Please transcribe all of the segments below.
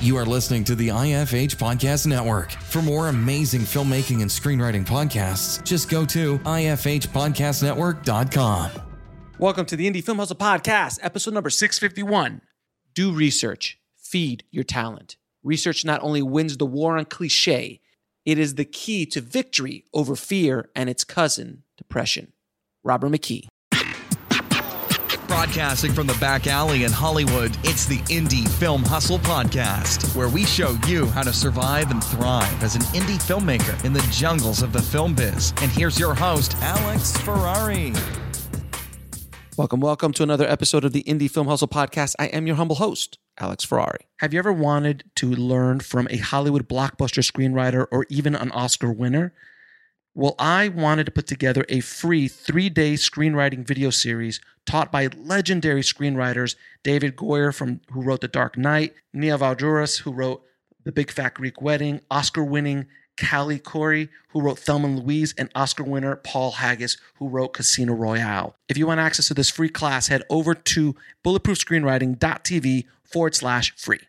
You are listening to the IFH Podcast Network. For more amazing filmmaking and screenwriting podcasts, just go to ifhpodcastnetwork.com. Welcome to the Indie Film Hustle Podcast, episode number 651. Do research, feed your talent. Research not only wins the war on cliche, it is the key to victory over fear and its cousin, depression. Robert McKee. Broadcasting from the back alley in Hollywood, it's the Indie Film Hustle Podcast, where we show you how to survive and thrive as an indie filmmaker in the jungles of the film biz. And here's your host, Alex Ferrari. Welcome, welcome to another episode of the Indie Film Hustle Podcast. I am your humble host, Alex Ferrari. Have you ever wanted to learn from a Hollywood blockbuster screenwriter or even an Oscar winner? Well, I wanted to put together a free three day screenwriting video series taught by legendary screenwriters David Goyer, from, who wrote The Dark Knight, Nia Vardalos, who wrote The Big Fat Greek Wedding, Oscar winning Callie Khouri, who wrote Thelma and Louise, and Oscar winner Paul Haggis, who wrote Casino Royale. If you want access to this free class, head over to bulletproofscreenwriting.tv forward slash free.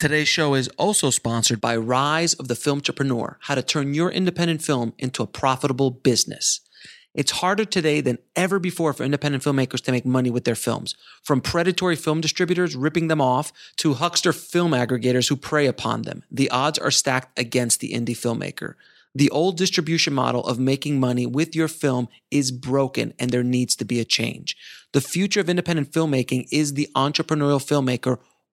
Today's show is also sponsored by Rise of the Film Entrepreneur, how to turn your independent film into a profitable business. It's harder today than ever before for independent filmmakers to make money with their films. From predatory film distributors ripping them off to huckster film aggregators who prey upon them, the odds are stacked against the indie filmmaker. The old distribution model of making money with your film is broken and there needs to be a change. The future of independent filmmaking is the entrepreneurial filmmaker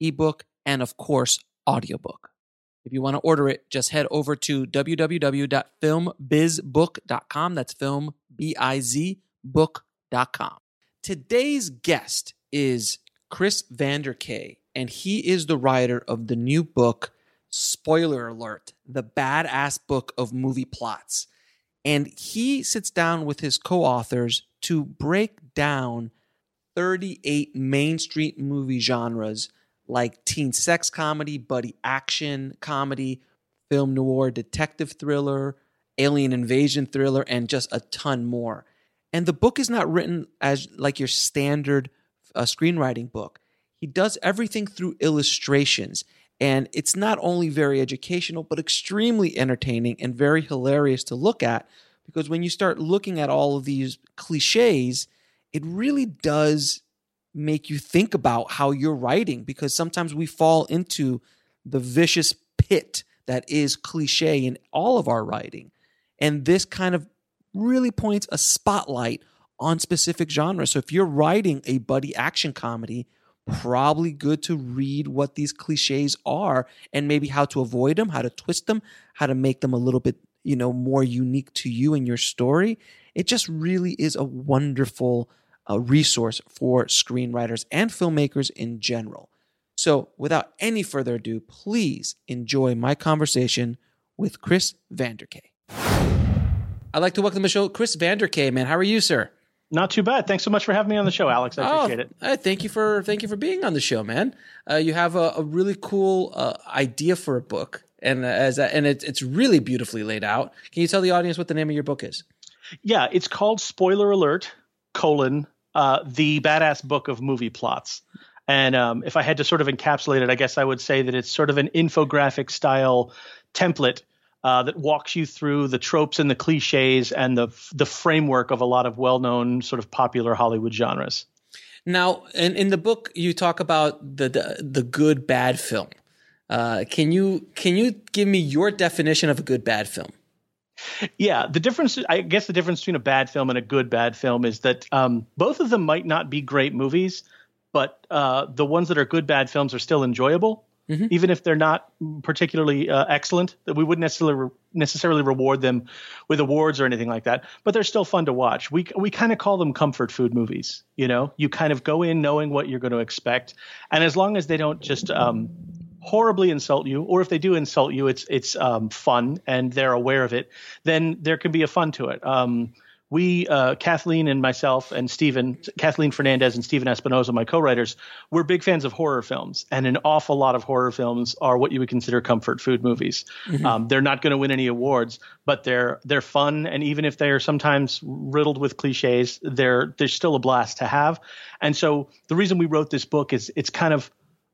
ebook, and of course, audiobook. If you want to order it, just head over to www.filmbizbook.com. That's film, B I Z, book.com. Today's guest is Chris Vander Kaay, and he is the writer of the new book, spoiler alert, The Badass Book of Movie Plots. And he sits down with his co authors to break down 38 Main Street movie genres like teen sex comedy, buddy action comedy, film noir, detective thriller, alien invasion thriller, and just a ton more. And the book is not written as like your standard uh, screenwriting book. He does everything through illustrations. And it's not only very educational, but extremely entertaining and very hilarious to look at. Because when you start looking at all of these cliches, it really does make you think about how you're writing because sometimes we fall into the vicious pit that is cliche in all of our writing. And this kind of really points a spotlight on specific genres. So if you're writing a buddy action comedy, probably good to read what these cliches are and maybe how to avoid them, how to twist them, how to make them a little bit, you know, more unique to you and your story. It just really is a wonderful a resource for screenwriters and filmmakers in general. So, without any further ado, please enjoy my conversation with Chris Vander Kaay. I'd like to welcome to the show Chris Vander Kaay, man. How are you, sir? Not too bad. Thanks so much for having me on the show, Alex. I appreciate it. Uh, thank you for thank you for being on the show, man. Uh, you have a, a really cool uh, idea for a book, and as a, and it, it's really beautifully laid out. Can you tell the audience what the name of your book is? Yeah, it's called Spoiler Alert: colon uh, the badass book of movie plots. And um, if I had to sort of encapsulate it, I guess I would say that it's sort of an infographic style template uh, that walks you through the tropes and the cliches and the the framework of a lot of well known sort of popular Hollywood genres. Now, in, in the book, you talk about the the, the good bad film. Uh, can you can you give me your definition of a good bad film? Yeah, the difference, I guess, the difference between a bad film and a good bad film is that um, both of them might not be great movies, but uh, the ones that are good bad films are still enjoyable, mm-hmm. even if they're not particularly uh, excellent. That we wouldn't necessarily necessarily reward them with awards or anything like that, but they're still fun to watch. We we kind of call them comfort food movies. You know, you kind of go in knowing what you're going to expect, and as long as they don't just um, horribly insult you, or if they do insult you, it's it's um, fun and they're aware of it, then there can be a fun to it. Um, we, uh, Kathleen and myself and Stephen, Kathleen Fernandez and Stephen Espinosa, my co-writers, we're big fans of horror films, and an awful lot of horror films are what you would consider comfort food movies. Mm-hmm. Um, they're not going to win any awards, but they're they're fun, and even if they are sometimes riddled with cliches, they're they're still a blast to have. And so the reason we wrote this book is it's kind of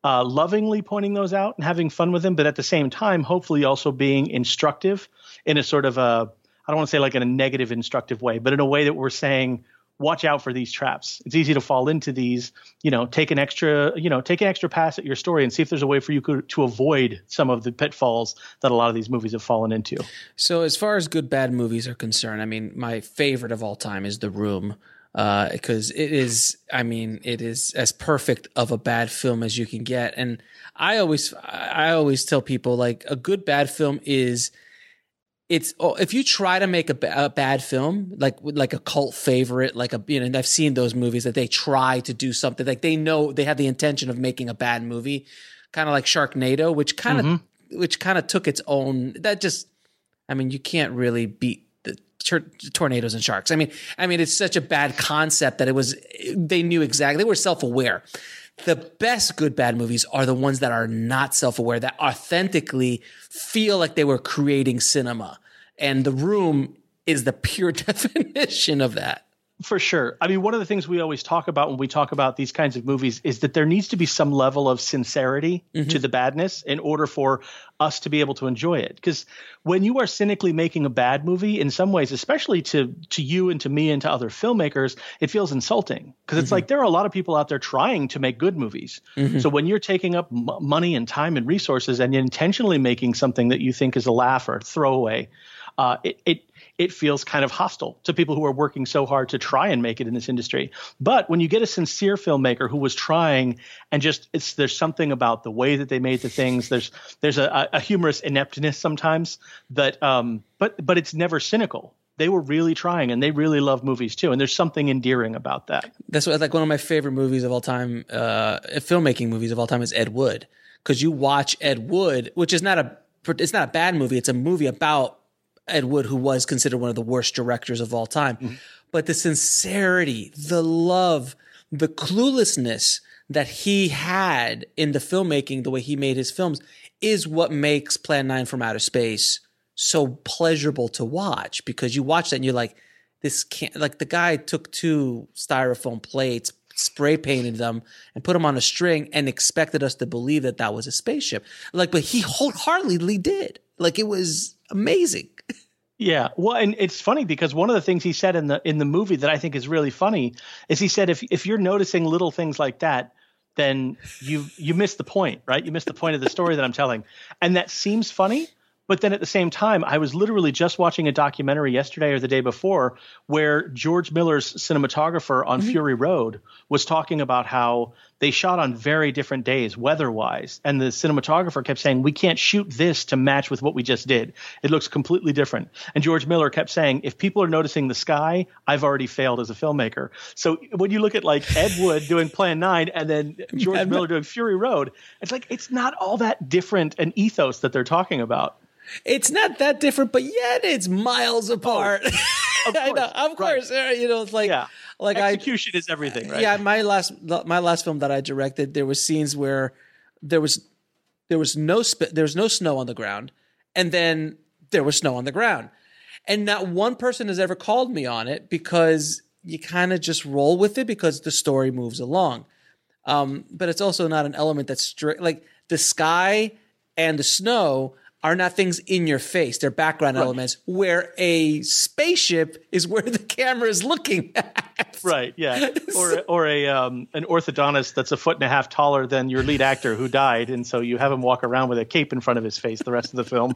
uh, lovingly pointing those out and having fun with them, but at the same time, hopefully also being instructive in a sort of a I don't want to say like in a negative instructive way, but in a way that we're saying watch out for these traps. It's easy to fall into these, you know, take an extra, you know, take an extra pass at your story and see if there's a way for you to avoid some of the pitfalls that a lot of these movies have fallen into. So as far as good bad movies are concerned, I mean, my favorite of all time is The Room. Because uh, it is, I mean, it is as perfect of a bad film as you can get, and I always, I always tell people like a good bad film is it's oh, if you try to make a, a, bad film like like a cult favorite like a you know and I've seen those movies that they try to do something like they know they have the intention of making a bad movie kind of like Sharknado which kind of mm-hmm. which kind of took its own that just I mean you can't really beat the tornadoes and sharks. I mean I mean it's such a bad concept that it was they knew exactly they were self-aware. The best good bad movies are the ones that are not self-aware that authentically feel like they were creating cinema. And the room is the pure definition of that for sure. I mean, one of the things we always talk about when we talk about these kinds of movies is that there needs to be some level of sincerity mm-hmm. to the badness in order for us to be able to enjoy it. Because when you are cynically making a bad movie, in some ways, especially to to you and to me and to other filmmakers, it feels insulting. Because it's mm-hmm. like there are a lot of people out there trying to make good movies. Mm-hmm. So when you're taking up m- money and time and resources and intentionally making something that you think is a laugh or a throwaway, uh, it, it it feels kind of hostile to people who are working so hard to try and make it in this industry. But when you get a sincere filmmaker who was trying and just it's there's something about the way that they made the things. There's there's a, a humorous ineptness sometimes that um but but it's never cynical. They were really trying and they really love movies too. And there's something endearing about that. That's what like one of my favorite movies of all time uh filmmaking movies of all time is ed wood. Because you watch ed wood which is not a it's not a bad movie. It's a movie about Ed Wood, who was considered one of the worst directors of all time. Mm-hmm. But the sincerity, the love, the cluelessness that he had in the filmmaking, the way he made his films, is what makes Plan 9 from Outer Space so pleasurable to watch because you watch that and you're like, this can't, like the guy took two styrofoam plates, spray painted them and put them on a string and expected us to believe that that was a spaceship. Like, but he wholeheartedly did. Like, it was amazing. Yeah, well, and it's funny because one of the things he said in the in the movie that I think is really funny is he said if if you're noticing little things like that, then you you miss the point, right? You miss the point of the story that I'm telling, and that seems funny, but then at the same time, I was literally just watching a documentary yesterday or the day before where George Miller's cinematographer on mm-hmm. Fury Road was talking about how they shot on very different days weather wise. And the cinematographer kept saying, We can't shoot this to match with what we just did. It looks completely different. And George Miller kept saying, If people are noticing the sky, I've already failed as a filmmaker. So when you look at like Ed Wood doing Plan 9 and then George Miller doing Fury Road, it's like it's not all that different an ethos that they're talking about. It's not that different, but yet it's miles apart. Oh, of course, know, of course right. you know, it's like yeah. like execution I, is everything, right? Yeah, my last my last film that I directed, there was scenes where there was there was no sp- there was no snow on the ground, and then there was snow on the ground, and not one person has ever called me on it because you kind of just roll with it because the story moves along. Um, but it's also not an element that's strict. Like the sky and the snow are not things in your face. They're background right. elements where a spaceship is where the camera is looking at. Right. Yeah. Or or a um, an orthodontist that's a foot and a half taller than your lead actor who died, and so you have him walk around with a cape in front of his face the rest of the film.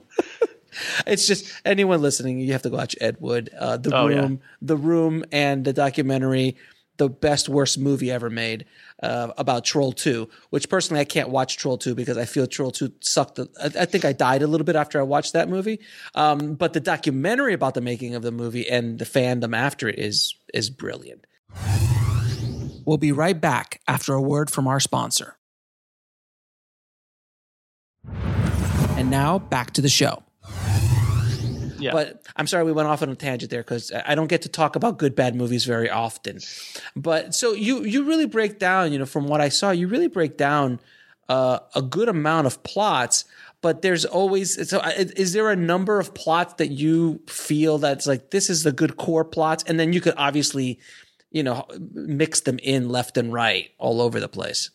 it's just anyone listening, you have to watch Ed Wood, uh, the oh, room, yeah. the room, and the documentary the best worst movie ever made uh, about Troll 2, which personally I can't watch Troll 2 because I feel Troll 2 sucked. I, I think I died a little bit after I watched that movie. Um, but the documentary about the making of the movie and the fandom after it is is brilliant. We'll be right back after a word from our sponsor. And now back to the show. Yeah. But I'm sorry we went off on a tangent there because I don't get to talk about good bad movies very often. But so you you really break down, you know, from what I saw, you really break down uh, a good amount of plots. But there's always so uh, is there a number of plots that you feel that's like this is the good core plots, and then you could obviously, you know, mix them in left and right all over the place.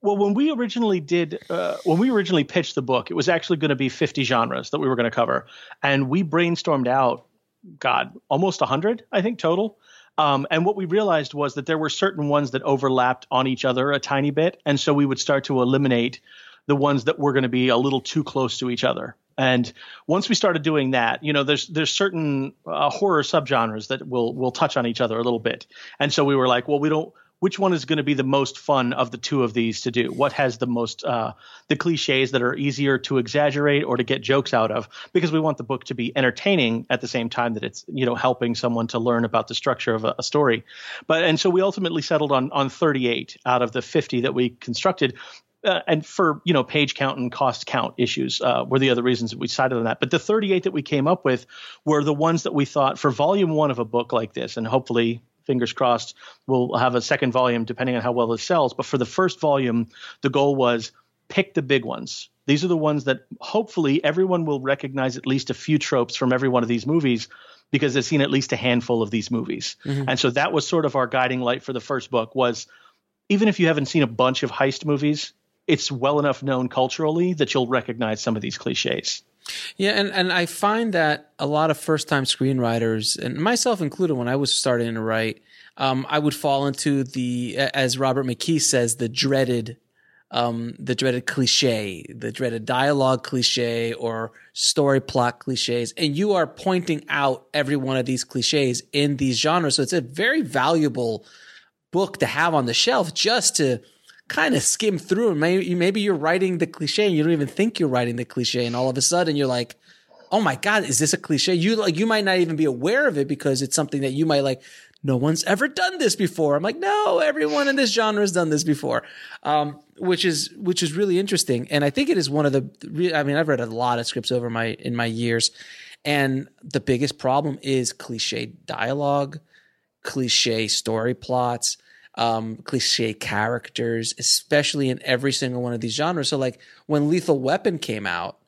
Well, when we originally did, uh, when we originally pitched the book, it was actually going to be 50 genres that we were going to cover. And we brainstormed out, God, almost 100, I think, total. Um, and what we realized was that there were certain ones that overlapped on each other a tiny bit. And so we would start to eliminate the ones that were going to be a little too close to each other. And once we started doing that, you know, there's there's certain uh, horror subgenres that will will touch on each other a little bit. And so we were like, well, we don't which one is going to be the most fun of the two of these to do? What has the most uh, the cliches that are easier to exaggerate or to get jokes out of? Because we want the book to be entertaining at the same time that it's you know helping someone to learn about the structure of a, a story. But and so we ultimately settled on on 38 out of the 50 that we constructed. Uh, and for you know page count and cost count issues uh, were the other reasons that we decided on that. But the 38 that we came up with were the ones that we thought for volume one of a book like this, and hopefully fingers crossed, we'll have a second volume depending on how well it sells. But for the first volume, the goal was pick the big ones. These are the ones that hopefully everyone will recognize at least a few tropes from every one of these movies because they've seen at least a handful of these movies. Mm-hmm. And so that was sort of our guiding light for the first book was even if you haven't seen a bunch of heist movies, it's well enough known culturally that you'll recognize some of these cliches. Yeah, and, and I find that a lot of first time screenwriters, and myself included, when I was starting to write, um, I would fall into the, as Robert McKee says, the dreaded, um, the dreaded cliche, the dreaded dialogue cliche or story plot cliches. And you are pointing out every one of these cliches in these genres. So it's a very valuable book to have on the shelf just to, kind of skim through and maybe maybe you're writing the cliche and you don't even think you're writing the cliche and all of a sudden you're like oh my god is this a cliche? You like you might not even be aware of it because it's something that you might like no one's ever done this before. I'm like no everyone in this genre has done this before um, which is which is really interesting. And i think it is one of the i mean i've read a lot of scripts over my in my years. And the biggest problem is cliche dialogue cliche story plots um, cliche characters, especially in every single one of these genres. So like when Lethal Weapon came out,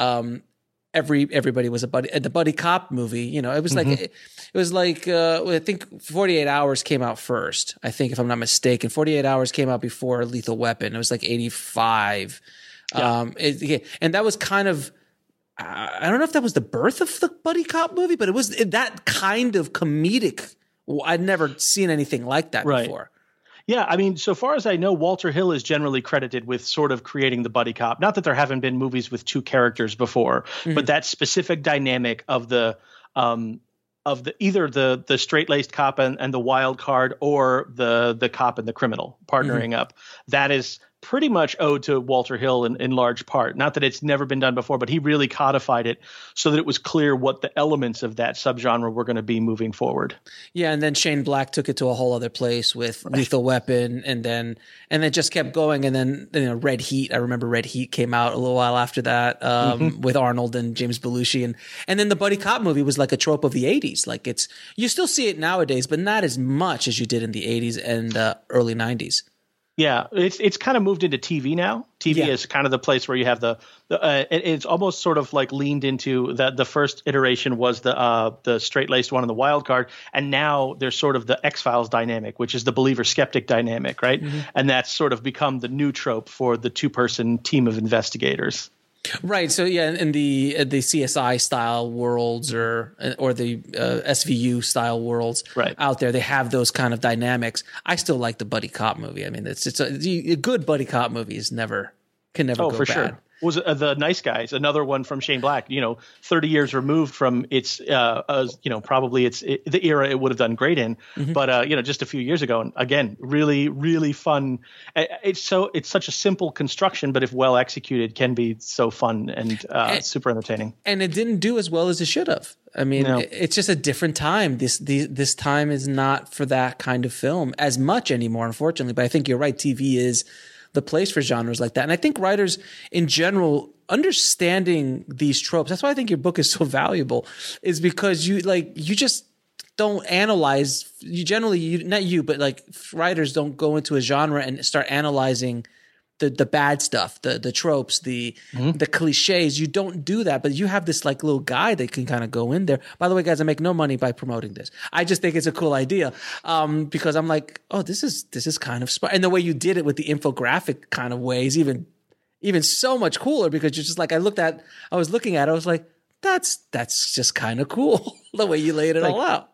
um, every everybody was a buddy the buddy cop movie. You know, it was mm-hmm. like it, it, was like uh, I think Forty Eight Hours came out first. I think if I'm not mistaken, Forty Eight Hours came out before Lethal Weapon. It was like eighty five. Yeah. Um, it, and that was kind of. I don't know if that was the birth of the buddy cop movie, but it was that kind of comedic I'd never seen anything like that right. before. Yeah, I mean, so far as I know, Walter Hill is generally credited with sort of creating the buddy cop. Not that there haven't been movies with two characters before, mm-hmm. but that specific dynamic of the um, of the either the the straight laced cop and, and the wild card or the the cop and the criminal partnering mm-hmm. up. That is pretty much owed to Walter Hill in, in large part. Not that it's never been done before, but he really codified it so that it was clear what the elements of that subgenre were going to be moving forward. Yeah, and then Shane Black took it to a whole other place with right. Lethal Weapon, and then and then just kept going. And then you know, Red Heat. I remember Red Heat came out a little while after that um, mm-hmm. with Arnold and James Belushi, and and then the buddy cop movie was like a trope of the '80s. Like it's you still see it nowadays, but not as much as you did in the '80s and uh, early '90s. Yeah, it's it's kind of moved into TV now. TV yeah. is kind of the place where you have the, the uh, it, it's almost sort of like leaned into that. The first iteration was the uh, the straight laced one and the wild card, and now there's sort of the X Files dynamic, which is the believer skeptic dynamic, right? Mm-hmm. And that's sort of become the new trope for the two person team of investigators. Right. So yeah, in the uh, the CSI style worlds or or the uh, SVU style worlds right. out there, they have those kind of dynamics. I still like the buddy cop movie. I mean, it's it's a, a good buddy cop movie is never can never oh, go for bad. Sure was uh, the Nice Guys, another one from Shane Black. You know, 30 years removed from its, uh, uh you know, probably it's it, the era it would have done great in, mm-hmm. but uh, you know, just a few years ago. And again, really, really fun. It's so it's such a simple construction, but if well executed, can be so fun and, uh, and super entertaining. And it didn't do as well as it should have. I mean, no. it's just a different time. This, this this time is not for that kind of film as much anymore, unfortunately. But I think you're right. TV is the place for genres like that. And I think writers in general understanding these tropes. That's why I think your book is so valuable, is because you like you just don't analyze. You generally, you, not you, but like writers don't go into a genre and start analyzing the the bad stuff, the the tropes, the mm-hmm. the cliches. You don't do that, but you have this like little guide that can kind of go in there. By the way, guys, I make no money by promoting this. I just think it's a cool idea um, because I'm like, oh, this is this is kind of smart, and the way you did it with the infographic kind of way is even even so much cooler because you're just like I looked at, I was looking at, it, I was like, that's that's just kind of cool the way you laid it all out.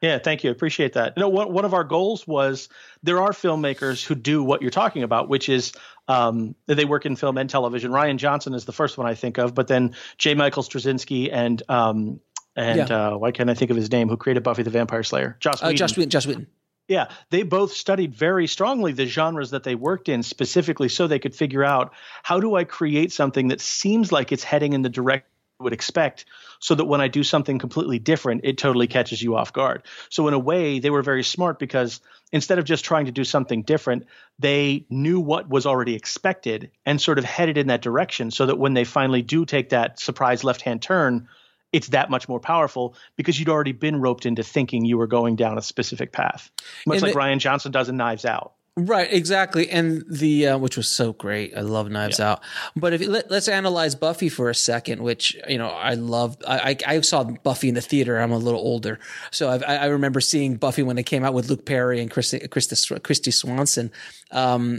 Yeah, thank you. I appreciate that. You know, one, one of our goals was there are filmmakers who do what you're talking about, which is um, they work in film and television. Rian Johnson is the first one I think of, but then J. Michael Straczynski and um, and yeah. uh, why can't I think of his name? Who created Buffy the Vampire Slayer? Joss Whedon. Uh, Joss Whedon. Joss Whedon. Yeah, they both studied very strongly the genres that they worked in specifically so they could figure out how do I create something that seems like it's heading in the direction would expect so that when I do something completely different, it totally catches you off guard. So in a way, they were very smart because instead of just trying to do something different, they knew what was already expected and sort of headed in that direction so that when they finally do take that surprise left-hand turn, it's that much more powerful because you'd already been roped into thinking you were going down a specific path, much and like the, Rian Johnson does in Knives Out. Right, exactly, and the uh, which was so great. I love Knives yeah. Out. But if let, us analyze Buffy for a second, which you know I love. I, I, I saw Buffy in the theater. I'm a little older, so I've, i remember seeing Buffy when it came out with Luke Perry and Kristy, Kristy, Swanson. Um,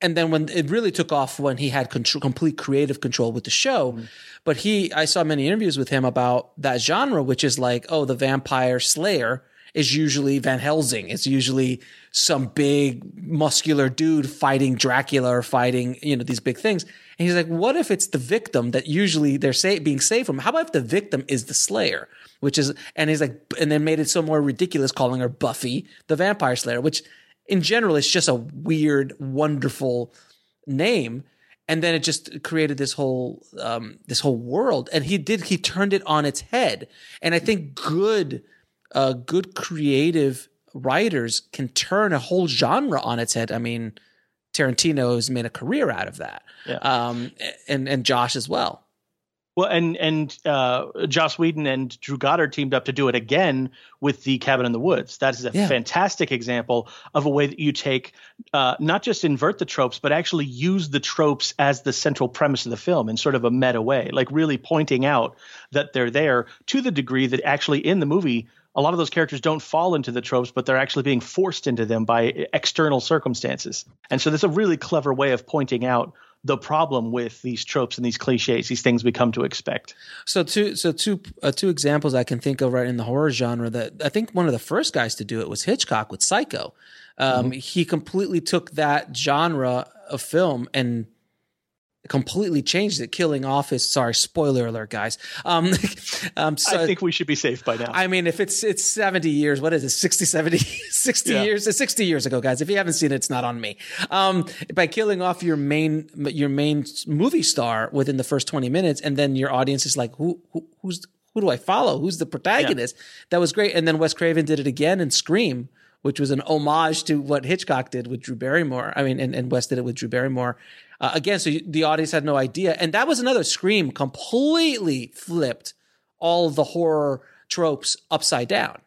and then when it really took off when he had control, complete creative control with the show. Mm-hmm. But he, I saw many interviews with him about that genre, which is like, oh, the vampire slayer is usually Van Helsing. It's usually some big muscular dude fighting Dracula or fighting, you know, these big things. And he's like, what if it's the victim that usually they're being saved from? How about if the victim is the slayer? Which is, and he's like, and then made it so more ridiculous calling her Buffy, the vampire slayer, which in general, it's just a weird, wonderful name. And then it just created this whole um, this whole world, and he did he turned it on its head. And I think good, uh, good creative writers can turn a whole genre on its head. I mean, Tarantino has made a career out of that, yeah. um, and and Josh as well. Well, and and uh, Joss Whedon and Drew Goddard teamed up to do it again with the Cabin in the Woods. That is a yeah. fantastic example of a way that you take uh, not just invert the tropes, but actually use the tropes as the central premise of the film in sort of a meta way, like really pointing out that they're there to the degree that actually in the movie a lot of those characters don't fall into the tropes, but they're actually being forced into them by external circumstances. And so there's a really clever way of pointing out the problem with these tropes and these cliches, these things we come to expect. So two, so two, uh, two examples I can think of right in the horror genre that I think one of the first guys to do it was Hitchcock with Psycho. Um, mm-hmm. He completely took that genre of film and completely changed it, killing off his. Sorry, spoiler alert, guys. Um, um, so, I think we should be safe by now. I mean, if it's it's 70 years, what is it, 60, 70, 60 yeah. years? 60 years ago, guys. If you haven't seen it, it's not on me. Um, by killing off your main your main movie star within the first 20 minutes, and then your audience is like, who, who who's who do I follow? Who's the protagonist? Yeah. That was great. And then Wes Craven did it again in Scream which was an homage to what Hitchcock did with Drew Barrymore. I mean, and, and Wes did it with Drew Barrymore. Uh, again, so you, the audience had no idea. And that was another Scream completely flipped all the horror tropes upside down.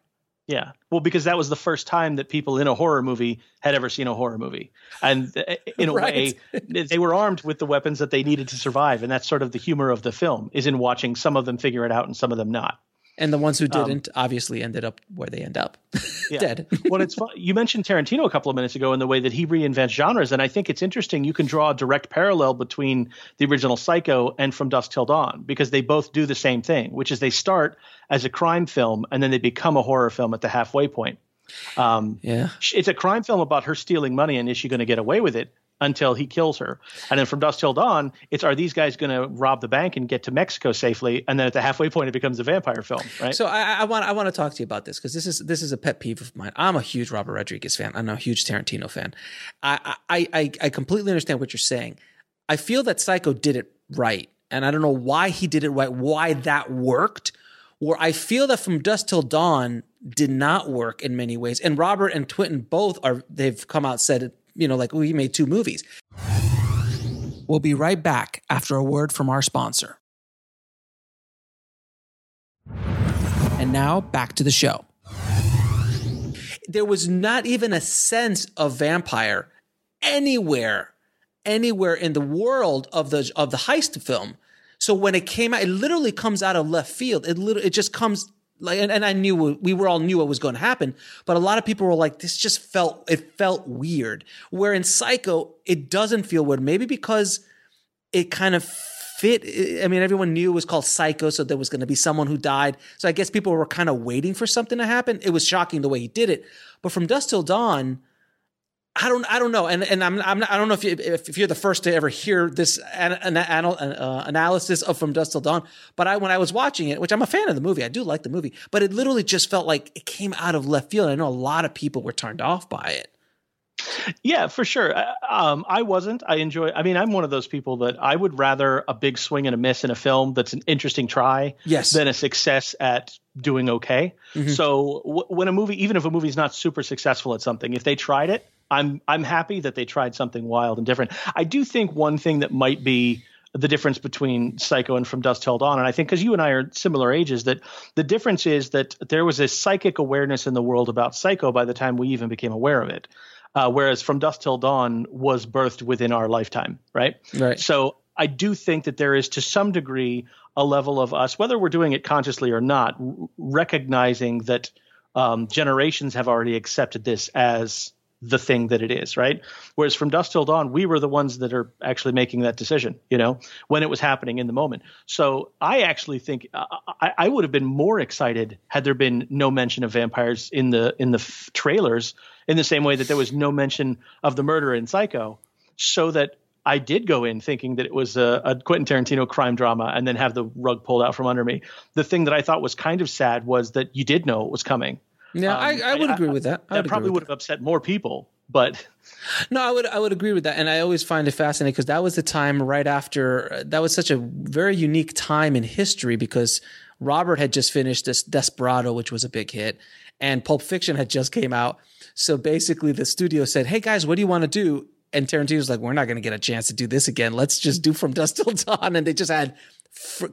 Yeah. Well, because that was the first time that people in a horror movie had ever seen a horror movie. And uh, in a right. way, they were armed with the weapons that they needed to survive. And that's sort of the humor of the film is in watching some of them figure it out and some of them not. And the ones who um, didn't um, obviously ended up where they end up, yeah. dead. well, it's fun. you mentioned Tarantino a couple of minutes ago in the way that he reinvents genres, and I think it's interesting. You can draw a direct parallel between the original Psycho and From Dusk Till Dawn because they both do the same thing, which is they start as a crime film and then they become a horror film at the halfway point. Um, yeah, it's a crime film about her stealing money, and is she going to get away with it? Until he kills her. And then from dusk till dawn, it's are these guys going to rob the bank and get to Mexico safely? And then at the halfway point, it becomes a vampire film, right? So I, want I want to talk to you about this because this is this is a pet peeve of mine. I'm a huge Robert Rodriguez fan. I'm a huge Tarantino fan. I I I, I completely understand what you're saying. I feel that Psycho did it right, and I don't know why he did it right, why that worked. Where I feel that from dusk till dawn did not work in many ways, and Robert and Twitton both are they've come out said you know, like we made two movies. We'll be right back after a word from our sponsor. And now back to the show. There was not even a sense of vampire anywhere, anywhere in the world of the of the heist film. So when it came out, it literally comes out of left field. It literally, it just comes like, and, and I knew we were all knew what was going to happen, but a lot of people were like, this just felt it felt weird. Where in Psycho, it doesn't feel weird. Maybe because it kind of fit. I mean, everyone knew it was called Psycho, so there was going to be someone who died. So I guess people were kind of waiting for something to happen. It was shocking the way he did it. But from Dusk Till Dawn, I don't, I don't know, and and I'm, I'm I don't know if you if, you're the first to ever hear this an, an, an uh, analysis of From Dusk Till Dawn, but I when I was watching it, which I'm a fan of the movie, I do like the movie, but it literally just felt like it came out of left field. I know a lot of people were turned off by it. Yeah, for sure. Uh, um, I wasn't. I enjoy. I mean, I'm one of those people that I would rather a big swing and a miss in a film that's an interesting try, yes. than a success at doing okay. Mm-hmm. So w- when a movie, even if a movie's not super successful at something, if they tried it, I'm I'm happy that they tried something wild and different. I do think one thing that might be the difference between Psycho and From Dusk Till Dawn, and I think because you and I are similar ages, that the difference is that there was a psychic awareness in the world about Psycho by the time we even became aware of it. Uh, whereas From Dusk Till Dawn was birthed within our lifetime, right? Right. So I do think that there is, to some degree, a level of us, whether we're doing it consciously or not, r- recognizing that um, generations have already accepted this as the thing that it is, right? Whereas from dusk till dawn, we were the ones that are actually making that decision, you know, when it was happening in the moment. So I actually think uh, I, I, would have been more excited had there been no mention of vampires in the in the f- trailers, in the same way that there was no mention of the murder in Psycho, so that I did go in thinking that it was a, a, Quentin Tarantino crime drama and then have the rug pulled out from under me. The thing that I thought was kind of sad was that you did know it was coming. Yeah, um, I, I, would agree with that. I that probably would have upset more people, but no, I would I would agree with that, and I always find it fascinating because that was the time right after that was such a very unique time in history because Robert had just finished this Desperado, which was a big hit, and Pulp Fiction had just came out. So basically, the studio said, "Hey guys, what do you want to do?" And Tarantino's like, "We're not going to get a chance to do this again. Let's just do From Dusk Till Dawn." And they just had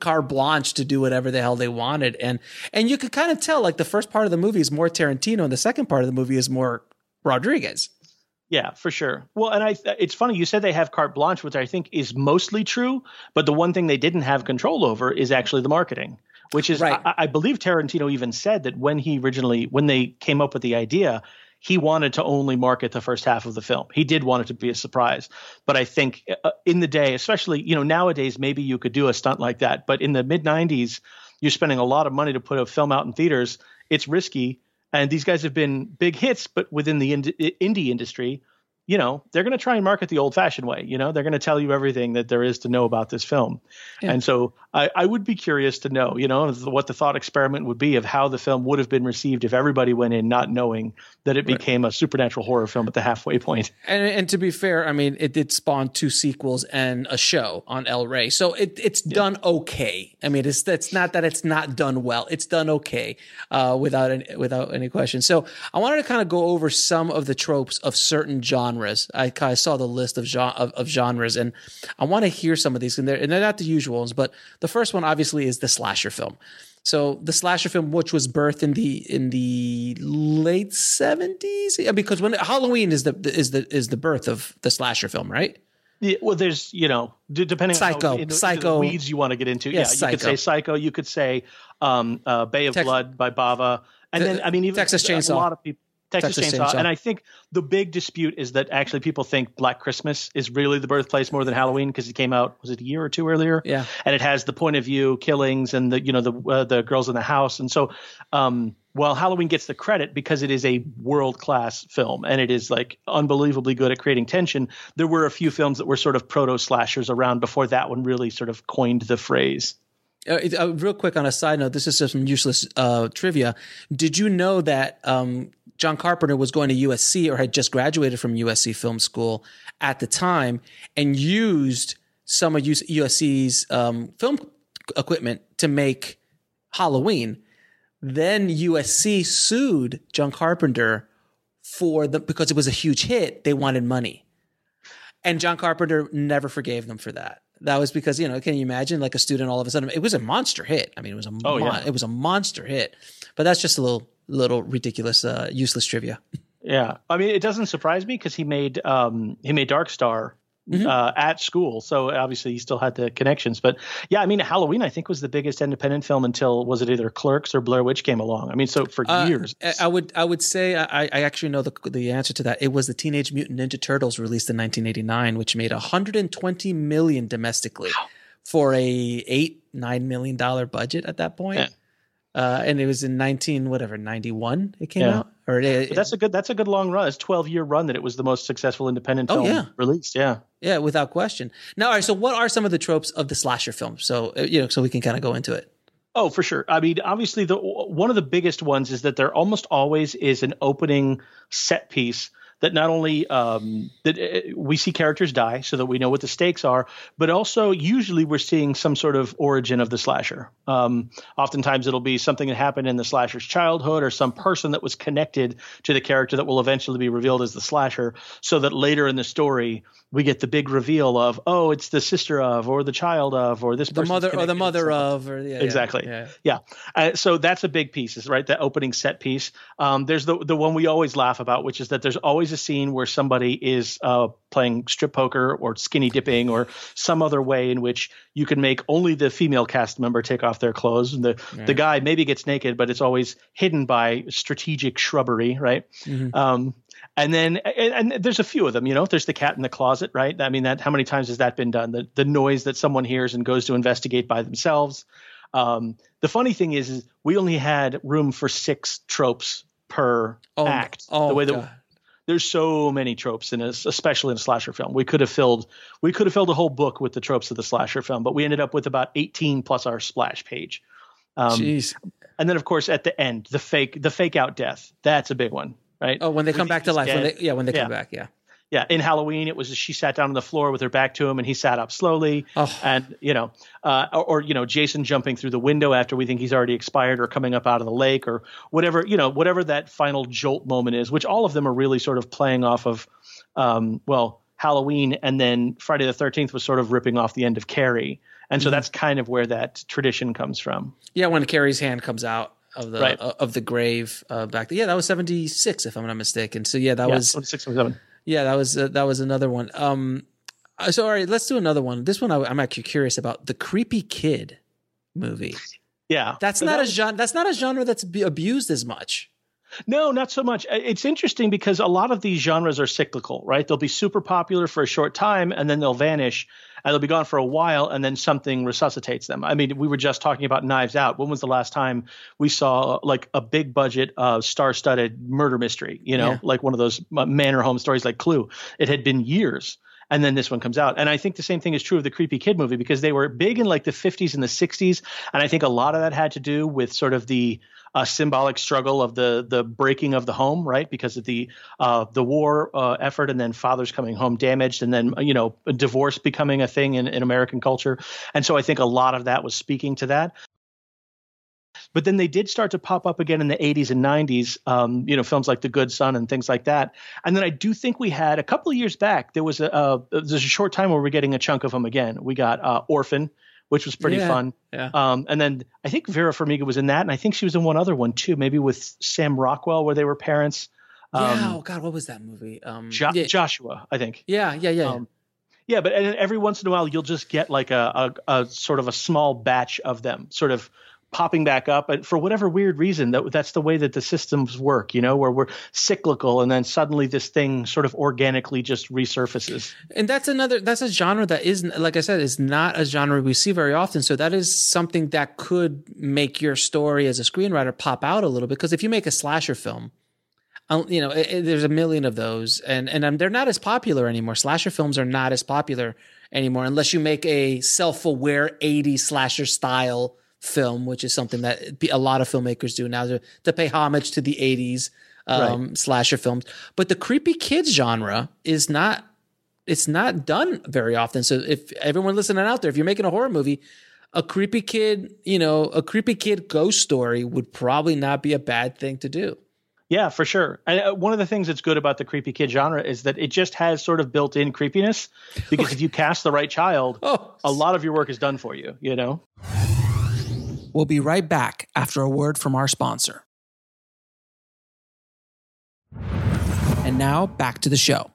carte blanche to do whatever the hell they wanted. And and you could kind of tell like the first part of the movie is more Tarantino and the second part of the movie is more Rodriguez. Yeah, for sure. Well, and I it's funny you said they have carte blanche, which I think is mostly true, but the one thing they didn't have control over is actually the marketing. Which is, right. I, I believe Tarantino even said that when he originally, when they came up with the idea, he wanted to only market the first half of the film. He did want it to be a surprise. But I think uh, in the day, especially, you know, nowadays, maybe you could do a stunt like that. But in the mid 90s, you're spending a lot of money to put a film out in theaters. It's risky. And these guys have been big hits, but within the indie industry, you know, they're going to try and market the old fashioned way. You know, they're going to tell you everything that there is to know about this film. Yeah. And so I, I, would be curious to know, you know, what the thought experiment would be of how the film would have been received if everybody went in not knowing that it became right. a supernatural horror film at the halfway point. And, and, to be fair, I mean, it did spawn two sequels and a show on El Rey. So it, it's yeah. done okay. I mean, it's, it's not that it's not done well. It's done okay uh, without, any, without any question. So I wanted to kind of go over some of the tropes of certain genres genres. I, I saw the list of, genre, of, of genres, and I want to hear some of these, and they're, and they're not the usual ones. But the first one, obviously, is the slasher film. So the slasher film, which was birthed in the in the late seventies, because when Halloween is the is the is the birth of the slasher film, right? Yeah, well, there's you know depending psycho, on how, psycho weeds you want to get into. Yes, yeah, you could say psycho. You could say um, uh, Bay of Tex- Blood by Bava, and the, then I mean even Texas Chainsaw. A lot of people. Texas, Texas Chainsaw. Chainsaw. And I think the big dispute is that actually people think Black Christmas is really the birthplace more than Halloween because it came out was it a year or two earlier? Yeah. And it has the point of view killings and the you know the uh, the girls in the house and so um, while Halloween gets the credit because it is a world class film and it is like unbelievably good at creating tension, there were a few films that were sort of proto slashers around before that one really sort of coined the phrase. Uh, uh, real quick on a side note, this is just some useless uh, trivia. Did you know that um, John Carpenter was going to USC or had just graduated from USC Film School at the time and used some of USC's um, film equipment to make Halloween. Then USC sued John Carpenter for the because it was a huge hit. They wanted money. and John Carpenter never forgave them for that. That was because you know, can you imagine like a student all of a sudden? It was a monster hit. I mean, it was a Oh, mon- yeah. it was a monster hit. But that's just a little little ridiculous, uh, useless trivia. Yeah, I mean, it doesn't surprise me because he made um, he made Dark Star Mm-hmm. uh, at school, so obviously he still had the connections. But yeah, I mean, Halloween I think was the biggest independent film until was it either Clerks or Blair Witch came along. I mean, so for Uh, years, I- would I would say I, I actually know the the answer to that. It was the Teenage Mutant Ninja Turtles released in 1989, which made 120 million domestically for a eight nine million dollar budget at that point. Yeah. Uh, and it was in 19 whatever 91 it came Yeah. out or it, but that's a good that's a good long run. It's twelve year run that it was the most successful independent Oh, film yeah. released. Yeah. yeah without question. Now, all right. So, what are some of the tropes of the slasher film? So, uh, you know, so we can kind of go into it. Oh, for sure. I mean, obviously, the one of the biggest ones is that there almost always is an opening set piece that not only um, that uh, we see characters die, so that we know what the stakes are, but also usually we're seeing some sort of origin of the slasher. Um, oftentimes, it'll be something that happened in the slasher's childhood, or some person that was connected to the character that will eventually be revealed as the slasher, so that later in the story we get the big reveal of, oh, it's the sister of, or the child of, or this The mother or the mother of, or yeah, yeah, Exactly. Yeah. Yeah. Uh, so that's a big piece, is right? The opening set piece. Um, there's the the one we always laugh about, which is that there's always a scene where somebody is uh, playing strip poker or skinny dipping or some other way in which you can make only the female cast member take off their clothes, and the the guy maybe gets naked, but it's always hidden by strategic shrubbery, right? Um, and then and, and there's a few of them, you know. There's the cat in the closet, right? I mean, that how many times has that been done? The the noise that someone hears and goes to investigate by themselves. Um, the funny thing is, is we only had room for six tropes per Oh, act. oh, the way that God. There's so many tropes in this, especially in a slasher film. We could have filled we could have filled a whole book with the tropes of the slasher film, but we ended up with about 18 plus our splash page. Um, Jeez. and then of course at the end, the fake the fake out death. That's a big one, right? Oh, when they come back to life. When they, yeah, when they Yeah. come back. Yeah. Yeah, in Halloween, it was she sat down on the floor with her back to him, and he sat up slowly. Oh. And you know, uh, or, or you know, Jason jumping through the window after we think he's already expired, or coming up out of the lake, or whatever you know, whatever that final jolt moment is. Which all of them are really sort of playing off of, um, well, Halloween, and then Friday the Thirteenth was sort of ripping off the end of Carrie, and so Mm-hmm. that's kind of where that tradition comes from. Yeah, when Carrie's hand comes out of the Right. uh, of the grave uh, back. There. Yeah, that was seventy six, if I'm not mistaken. So yeah, that yeah, was 26, 27. Yeah, that was uh, that was another one. Um, uh, so all right, let's do another one. This one I, I'm actually curious about the creepy kid movie. Yeah, That's So not that a genre. That's not a genre that's abused as much. No, not so much. It's interesting because a lot of these genres are cyclical, right? They'll be super popular for a short time and then they'll vanish and they'll be gone for a while and then something resuscitates them. I mean, we were just talking about Knives Out. When was the last time we saw like a big budget, uh, star studded murder mystery, you know, Yeah. like one of those manor home stories like Clue? It had been years. And then this one comes out. And I think the same thing is true of the Creepy Kid movie because they were big in like the 50s and the 60s. And I think a lot of that had to do with sort of the uh, symbolic struggle of the the breaking of the home, right? Because of the uh, the war uh, effort, and then fathers coming home damaged, and then you know divorce becoming a thing in, in American culture. And so I think a lot of that was speaking to that. But then they did start to pop up again in the 80s and 90s, um, you know, films like The Good Son and things like that. And then I do think we had a couple of years back, there was a, uh, there's a short time where we're getting a chunk of them again. We got uh, Orphan, which was pretty Yeah, fun. yeah. Um, and then I think Vera Farmiga was in that, and I think she was in one other one too, maybe with Sam Rockwell, where they were parents. Um, yeah. Oh God, what was that movie? Um, Jo- yeah, Joshua, I think. yeah, yeah, yeah. Um, yeah, but and every once in a while you'll just get like a, a, a sort of a small batch of them, sort of popping back up, and for whatever weird reason, that that's the way that the systems work, you know, where we're cyclical, and then suddenly this thing sort of organically just resurfaces. and that's another that's a genre that is like i said is not a genre we see very often. So that is something that could make your story as a screenwriter pop out a little bit. Because if you make a slasher film uh, you know it, it- there's a million of those. And and um, they're not as popular anymore. Slasher films are not as popular anymore unless you make a self-aware 80s slasher style film which is something that a lot of filmmakers do now to, to pay homage to the 80s um, slasher films but the creepy kids genre is not it's not done very often. So if everyone listening out there, if you're making a horror movie, a creepy kid, you know, a creepy kid ghost story would probably not be a bad thing to do. Yeah, for sure. And uh, one of the things that's good about the creepy kid genre is that it just has sort of built-in creepiness because if you cast the right child, oh. a lot of your work is done for you, you know. We'll be right back after a word from our sponsor. And now back to the show.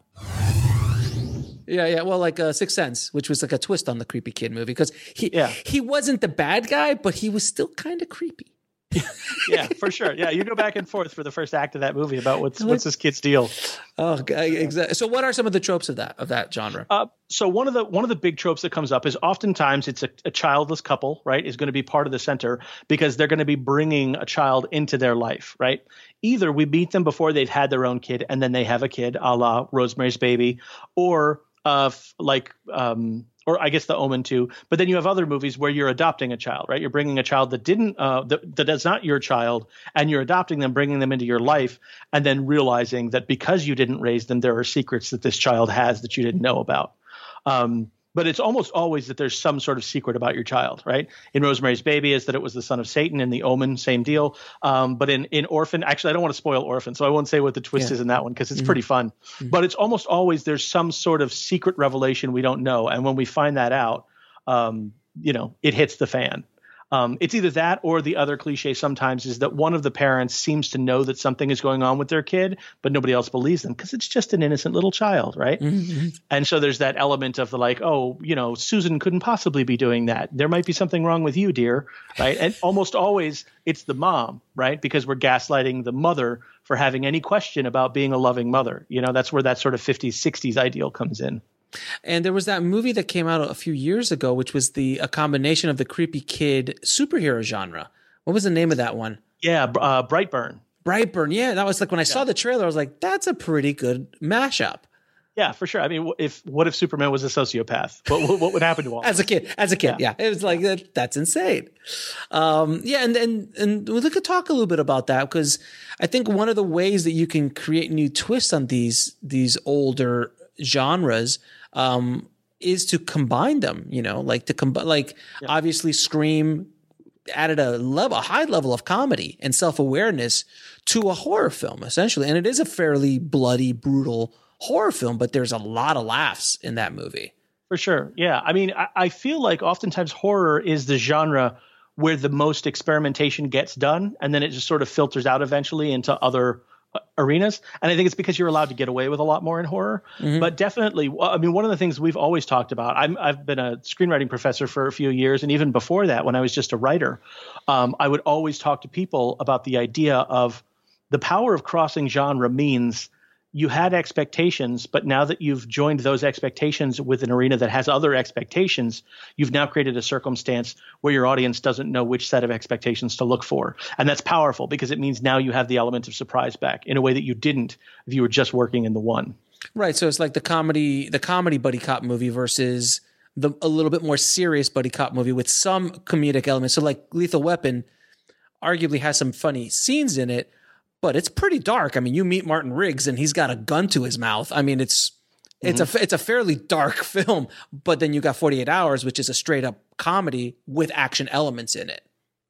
Yeah, yeah. Well, like uh, Sixth Sense, which was like a twist on the creepy kid movie, because he yeah. he wasn't the bad guy, but he was still kind of creepy. yeah, for sure. Yeah, you go back and forth for the first act of that movie about what's what's this kid's deal. Oh, exactly. So, what are some of the tropes of that of that genre? Uh, so one of the one of the big tropes that comes up is oftentimes it's a, a childless couple, right? Is going to be part of the center because they're going to be bringing a child into their life, right? Either we meet them before they've had their own kid and then they have a kid, a la Rosemary's Baby, or uh, like um, or I guess the Omen too. But then you have other movies where you're adopting a child, right? You're bringing a child that didn't uh, that, that is not your child, and you're adopting them, bringing them into your life, and then realizing that because you didn't raise them, there are secrets that this child has that you didn't know about. Um, but it's almost always that there's some sort of secret about your child, right? In Rosemary's Baby is that it was the son of Satan. In The Omen, same deal. Um, but in in Orphan, actually, I don't want to spoil Orphan, so I won't say what the twist yeah. is in that one because it's mm-hmm. pretty fun. Mm-hmm. But it's almost always there's some sort of secret revelation we don't know, and when we find that out, um, you know, it hits the fan. Um, it's either that or the other cliche sometimes is that one of the parents seems to know that something is going on with their kid, but nobody else believes them because it's just an innocent little child, right? Mm-hmm. And so there's that element of the like, oh, you know, Susan couldn't possibly be doing that. There might be something wrong with you, dear, right? And almost always it's the mom, right? Because we're gaslighting the mother for having any question about being a loving mother. You know, that's where that sort of 50s, 60s ideal comes in. And there was that movie that came out a few years ago, which was the a combination of the creepy kid superhero genre. What was the name of that one? Yeah, uh, Brightburn. Brightburn. Yeah, that was like when I yeah. saw the trailer, I was like, "That's a pretty good mashup." Yeah, for sure. I mean, if what if Superman was a sociopath? What what would happen to all? as a kid, as a kid, yeah, yeah. it was like that, that's insane. Um, yeah, and and and we could talk a little bit about that because I think one of the ways that you can create new twists on these these older genres um, is to combine them. You know, like to combine, like yeah. obviously Scream added a level, a high level of comedy and self awareness to a horror film, essentially, and it is a fairly bloody, brutal horror film, but there's a lot of laughs in that movie. For sure, yeah. I mean, I, I feel like oftentimes horror is the genre where the most experimentation gets done, and then it just sort of filters out eventually into other arenas and i think it's because you're allowed to get away with a lot more in horror mm-hmm. but definitely i mean one of the things we've always talked about i have been a screenwriting professor for a few years and even before that when i was just a writer um, i would always talk to people about the idea of the power of crossing genre means you had expectations, but now that you've joined those expectations with an arena that has other expectations, you've now created a circumstance where your audience doesn't know which set of expectations to look for. And that's powerful because it means now you have the element of surprise back in a way that you didn't if you were just working in the one. Right. So it's like the comedy, the comedy buddy cop movie versus the a little bit more serious buddy cop movie with some comedic elements. So like Lethal Weapon arguably has some funny scenes in it, but it's pretty dark. I mean, you meet Martin Riggs and he's got a gun to his mouth. I mean, it's it's mm-hmm. a it's a fairly dark film, but then you got 48 Hours, which is a straight up comedy with action elements in it.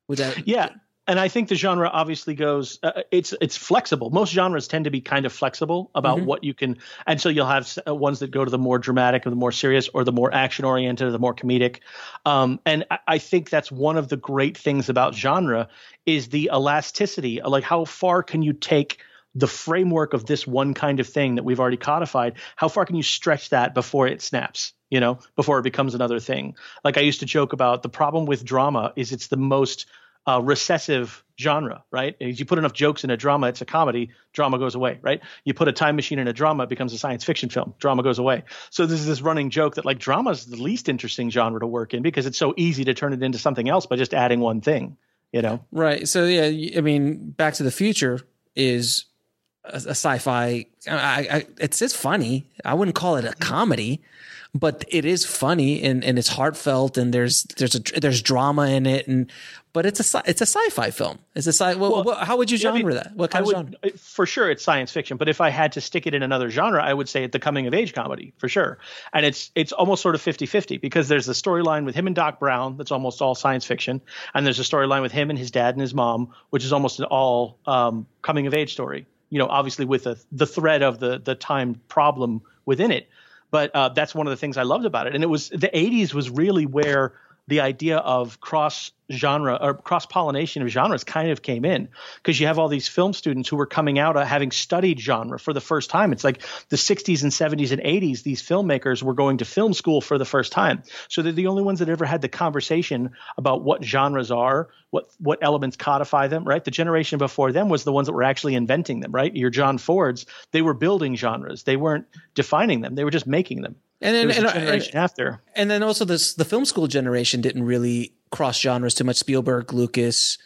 With that, yeah, and I think the genre obviously goes. Uh, it's it's flexible. Most genres tend to be kind of flexible about mm-hmm. what you can, and so you'll have uh, ones that go to the more dramatic or the more serious, or the more action oriented, or the more comedic. Um, and I, I think that's one of the great things about genre is the elasticity. Like how far can you take the framework of this one kind of thing that we've already codified? How far can you stretch that before it snaps? You know, before it becomes another thing. Like I used to joke about the problem with drama is it's the most uh, recessive genre, right? If you put enough jokes in a drama, it's a comedy, drama goes away, right? You put a time machine in a drama, it becomes a science fiction film, drama goes away. So there's this running joke that like drama is the least interesting genre to work in because it's so easy to turn it into something else by just adding one thing, you know? Right. So yeah, I mean, Back to the Future is a, a sci-fi. I, I, it's it's funny. I wouldn't call it a comedy but it is funny and, and it's heartfelt and there's there's a there's drama in it and but it's a it's a sci-fi film. It's a sci. Well, well, how would you genre I mean, that? What kind would, of genre? For sure, it's science fiction. But if I had to stick it in another genre, I would say it's the coming of age comedy for sure. And it's it's almost sort of 50-50 because there's a storyline with him and Doc Brown that's almost all science fiction, and there's a storyline with him and his dad and his mom, which is almost an all um, coming of age story you know, obviously with a, the thread of the the time problem within it. But uh, that's one of the things I loved about it. And it was the 80s was really where the idea of cross genre or cross pollination of genres kind of came in because you have all these film students who were coming out uh, having studied genre for the first time. It's like the 60s and 70s and 80s, these filmmakers were going to film school for the first time. So they're the only ones that ever had the conversation about what genres are, what what elements codify them, right? The generation before them was the ones that were actually inventing them, right? Your John Fords, they were building genres. They weren't defining them. They were just making them. And then and, generation and, after. And then also this the film school generation didn't really cross genres too much. Spielberg, Lucas.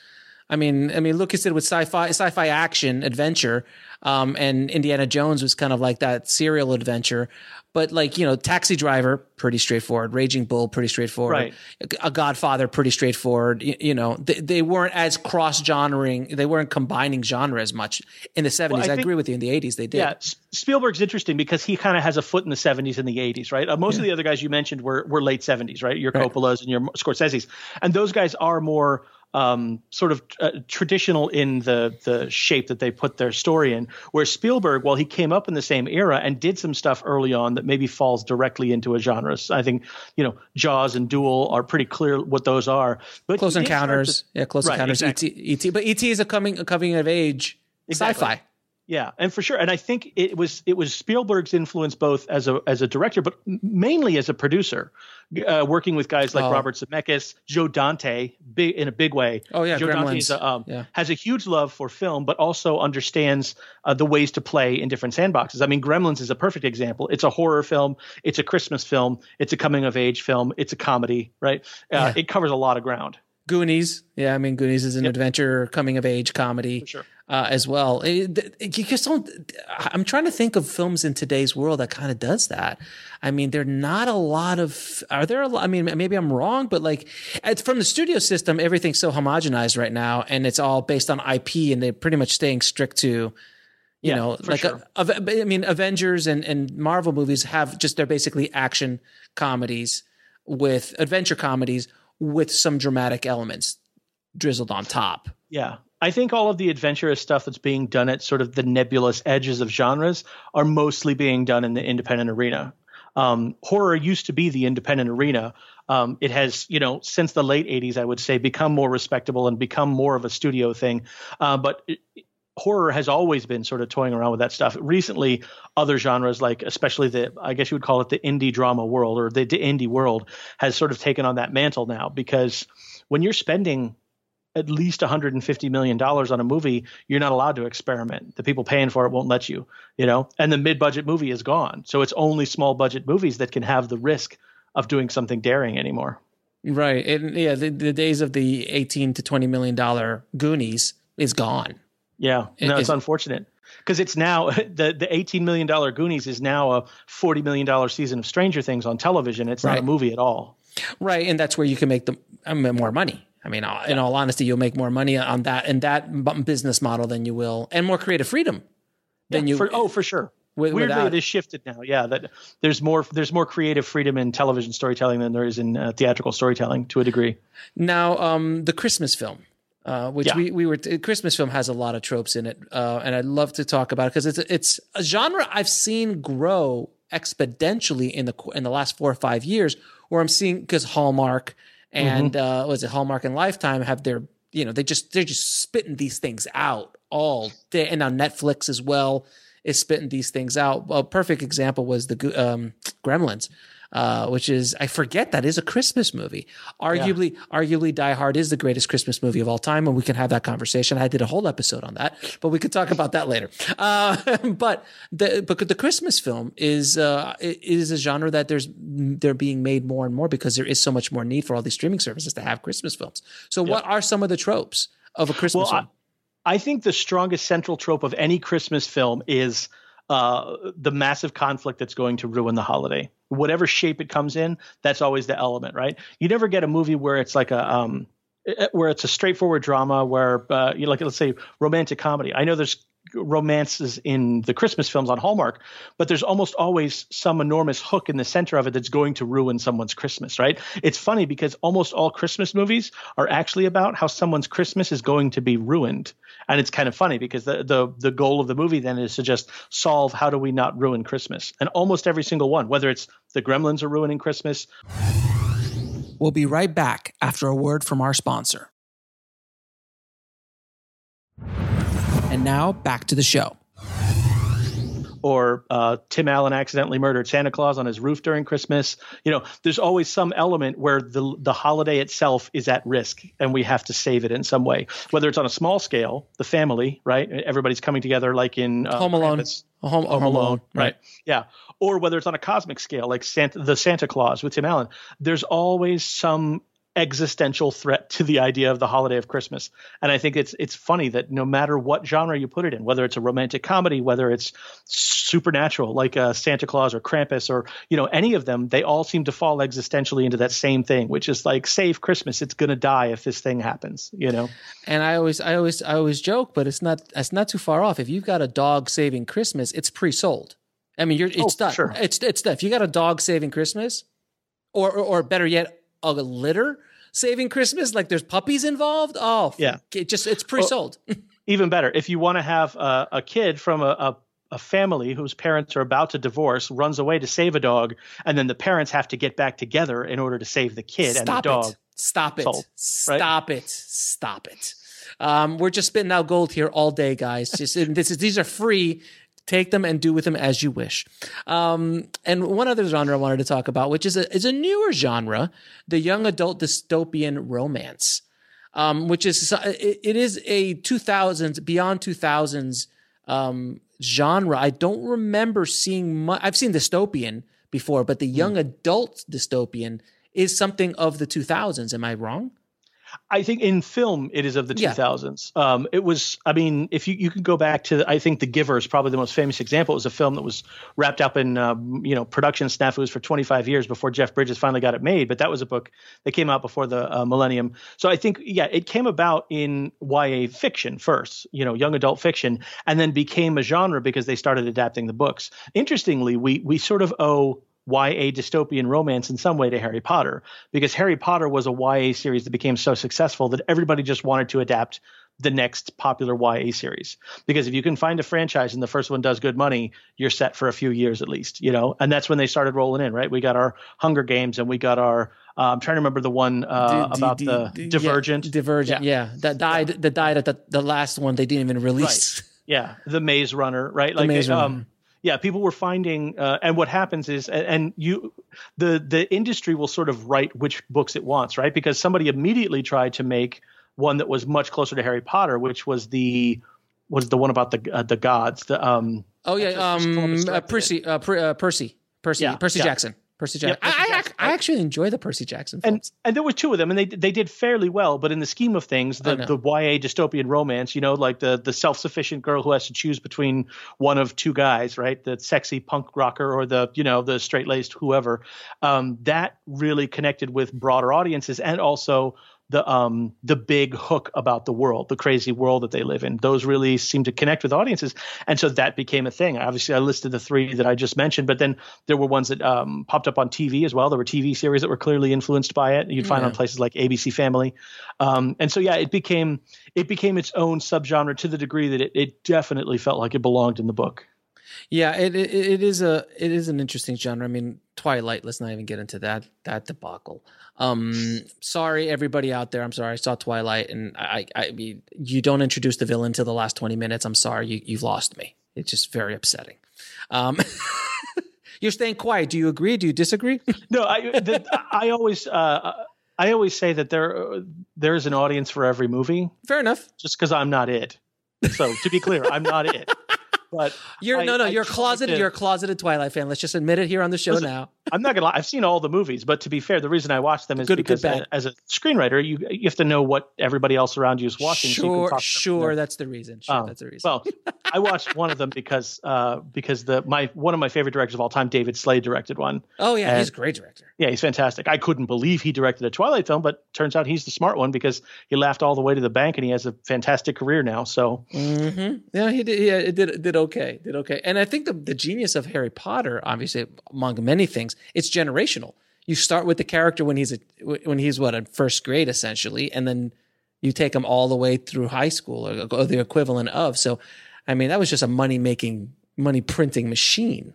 I mean, I mean, Lucas did with sci-fi, sci-fi action adventure, um, and Indiana Jones was kind of like that serial adventure. But like you know, Taxi Driver, pretty straightforward. Raging Bull, pretty straightforward. Right. A Godfather, pretty straightforward. You, you know, they, they, weren't as cross genreing. They weren't combining genre as much in the seventies. Well, I, I, agree with you. In the eighties, they did. Yeah, Spielberg's interesting because he kind of has a foot in the seventies and the eighties, right? Uh, most yeah. of the other guys you mentioned were were late seventies, right? Your right. Coppolas and your Scorsese's, and those guys are more um, sort of uh, traditional in the the shape that they put their story in. Where Spielberg, while he came up in the same era and did some stuff early on that maybe falls directly into a genre. So I think you know Jaws and Duel are pretty clear what those are. But Close Encounters, to, yeah, Close right, Encounters, exactly. ET, ET, but ET is a coming a coming of age exactly. sci-fi. Yeah, and for sure, and I think it was it was Spielberg's influence both as a as a director, but mainly as a producer, uh, working with guys like oh. Robert Zemeckis, Joe Dante, big in a big way. Oh yeah, Joe Gremlins. Dante um, yeah. has a huge love for film, but also understands uh, the ways to play in different sandboxes. I mean, Gremlins is a perfect example. It's a horror film, it's a Christmas film, it's a coming of age film, it's a comedy, right? Uh, yeah. It covers a lot of ground. Goonies, yeah, I mean Goonies is an yep. adventure coming of age comedy. For sure uh, as well. Eh, it, it, eh, you just don't. I'm trying to think of films in today's world that kind of does that. I mean, there are not a lot of. Are there a lot? I mean, maybe I'm wrong, but like from the studio system, everything's so homogenized right now, and it's all based on IP, and they're pretty much staying strict to you yeah, know, like uh, sure. a, a, I mean, Avengers and, and Marvel movies have just they're basically action comedies with adventure comedies with some dramatic elements drizzled on top. Yeah, I think all of the adventurous stuff that's being done at sort of the nebulous edges of genres are mostly being done in the independent arena. Um, horror used to be the independent arena. Um, it has, you know, since the late 80s, I would say, become more respectable and become more of a studio thing. Uh, but it, horror has always been sort of toying around with that stuff. Recently, other genres, like especially the, I guess you would call it the indie drama world or the, the indie world, has sort of taken on that mantle now because when you're spending at least 150 million dollars on a movie, you're not allowed to experiment. The people paying for it won't let you, you know. And the mid-budget movie is gone, so it's only small budget movies that can have the risk of doing something daring anymore. Right, and yeah, the, the days of the 18 to 20 million dollar Goonies is gone. Yeah, no, it's, it's unfortunate because it's now the the 18 million dollar Goonies is now a 40 million dollar season of Stranger Things on television. It's right. not a movie at all. Right, and that's where you can make the uh, more money. I mean, in all honesty, you'll make more money on that in that business model than you will, and more creative freedom than yeah, you. For, oh, for sure. With, Weirdly, without, it has shifted now. Yeah, that there's more there's more creative freedom in television storytelling than there is in uh, theatrical storytelling to a degree. Now, um, the Christmas film, uh, which yeah. we we were Christmas film has a lot of tropes in it, uh, and I'd love to talk about it because it's it's a genre I've seen grow exponentially in the in the last four or five years, where I'm seeing because Hallmark and mm-hmm. uh, was it Hallmark and Lifetime have their you know they just they're just spitting these things out all day, and now Netflix as well is spitting these things out. A perfect example was the um, Gremlins uh, which is I forget that is a Christmas movie. Arguably, yeah. arguably, Die Hard is the greatest Christmas movie of all time, and we can have that conversation. I did a whole episode on that, but we could talk about that later. Uh, but the but the Christmas film is uh, is a genre that there's they're being made more and more because there is so much more need for all these streaming services to have Christmas films. So, what are some of the tropes of a Christmas well, film? I, I think the strongest central trope of any Christmas film is uh, the massive conflict that's going to ruin the holiday. Whatever shape it comes in, that's always the element, right? You never get a movie where it's like a um, where it's a straightforward drama where uh, you like let's say romantic comedy. I know there's romances in the Christmas films on Hallmark, but there's almost always some enormous hook in the center of it that's going to ruin someone's Christmas, right? It's funny because almost all Christmas movies are actually about how someone's Christmas is going to be ruined. And it's kind of funny because the the the goal of the movie then is to just solve how do we not ruin Christmas. And almost every single one, whether it's the Gremlins are ruining Christmas. We'll be right back after a word from our sponsor. And now back to the show. Or uh, Tim Allen accidentally murdered Santa Claus on his roof during Christmas. You know, there's always some element where the the holiday itself is at risk, and we have to save it in some way. Whether it's on a small scale, the family, right? Everybody's coming together, like in uh, Home Alone. Krampus. Home, Home Alone, right? Yeah. Or whether it's on a cosmic scale, like Santa, the Santa Claus with Tim Allen, there's always some existential threat to the idea of the holiday of Christmas. And I think it's it's funny that no matter what genre you put it in, whether it's a romantic comedy, whether it's supernatural like uh, Santa Claus or Krampus or you know any of them, they all seem to fall existentially into that same thing, which is like save Christmas. It's going to die if this thing happens, you know. And I always, I always, I always joke, but it's not, it's not too far off. If you've got a dog saving Christmas, it's pre-sold. I mean, you're, it's Oh, done. sure. It's, it's done. If you got a dog saving Christmas, or, or, or better yet, a litter saving Christmas, like there's puppies involved. Oh, Yeah. it just it's pre-sold. even better if you want to have a, a kid from a, a, a family whose parents are about to divorce runs away to save a dog and then the parents have to get back together in order to save the kid and the Stop dog it. Stop it. Sold, right? Stop it. Stop it. Um, we're just spitting out gold here all day, guys. Just this is these are free. Take them and do with them as you wish. Um, and one other genre I wanted to talk about, which is a is a newer genre, the young adult dystopian romance, um, which is it, it is a two thousands beyond two thousands um, genre. I don't remember seeing much. I've seen dystopian before, but the young adult dystopian is something of the 2000s. Am I wrong? I think in film it is of the Yeah. 2000s. Um, it was, I mean, if you, you can go back to, I think The Giver is probably the most famous example. It was a film that was wrapped up in, um, you know, production snafus for 25 years before Jeff Bridges finally got it made. But that was a book that came out before the uh, millennium. So I think, yeah, it came about in YA fiction first, you know, young adult fiction, and then became a genre because they started adapting the books. Interestingly, we we sort of owe YA dystopian romance in some way to Harry Potter because Harry Potter was a YA series that became so successful that everybody just wanted to adapt the next popular YA series. Because if you can find a franchise and the first one does good money, you're set for a few years at least, you know. And that's when they started rolling in, right? We got our Hunger Games and we got our uh, I'm trying to remember the one uh, D- about D- the D- Divergent. Yeah, Divergent, yeah. That died. That died at the, the last one. They didn't even release. Yeah, the Maze Runner, right? Like, Maze Runner. um, yeah, people were finding, uh, and what happens is, and, and you, the the industry will sort of write which books it wants, right? Because somebody immediately tried to make one that was much closer to Harry Potter, which was the was the one about the uh, the gods, the um. Oh yeah, um, uh, Percy, uh, per, uh, Percy, Percy, Yeah, Percy yeah. Jackson, Percy Jackson. Yep, I, I, Jackson, I actually enjoy the Percy Jackson and films. and there were two of them, and they they did fairly well. But in the scheme of things, the, the YA dystopian romance, you know, like the the self sufficient girl who has to choose between one of two guys, right? The sexy punk rocker or the you know the straight laced whoever. Um, that really connected with broader audiences, and also the um the big hook about the world, the crazy world that they live in. Those really seem to connect with audiences, and so that became a thing. Obviously, I listed the three that I just mentioned, but then there were ones that um, popped up on TV as well. There were TV series that were clearly influenced by it. You'd find Yeah. on places like ABC Family, um, and so yeah, it became it became its own subgenre to the degree that it, it definitely felt like it belonged in the book. Yeah, it, it it is a it is an interesting genre. I mean, Twilight. Let's not even get into that that debacle. Um, sorry everybody out there. I'm sorry. I saw Twilight, and I I mean, you don't introduce the villain till the last 20 minutes. I'm sorry. You you've lost me. It's just very upsetting. Um, you're staying quiet. Do you agree? Do you disagree? No, I the, I always uh, I always say that there there is an audience for every movie. Fair enough. just because I'm not it. So to be clear, I'm not it. But you're I, no, no, I you're closeted. You're a closeted Twilight fan. Let's just admit it here on the show listen, now. I'm not gonna lie. I've seen all the movies, but to be fair, the reason I watch them is good, because good, as a screenwriter, you you have to know what everybody else around you is watching. Sure, so sure, that's the reason. Sure, um, that's the reason. Well, I watched one of them because uh, because the my one of my favorite directors of all time, David Slade, directed one. Oh yeah, and, he's a great director. Yeah, he's fantastic. I couldn't believe he directed a Twilight film, but turns out he's the smart one because he laughed all the way to the bank, and he has a fantastic career now. So mm-hmm. yeah, he did. Yeah, it did did okay, did okay. And I think the the genius of Harry Potter, obviously among many things, it's generational. You start with the character when he's a when he's what in first grade essentially, and then you take him all the way through high school or, or the equivalent of. So, I mean, that was just a money making money printing machine.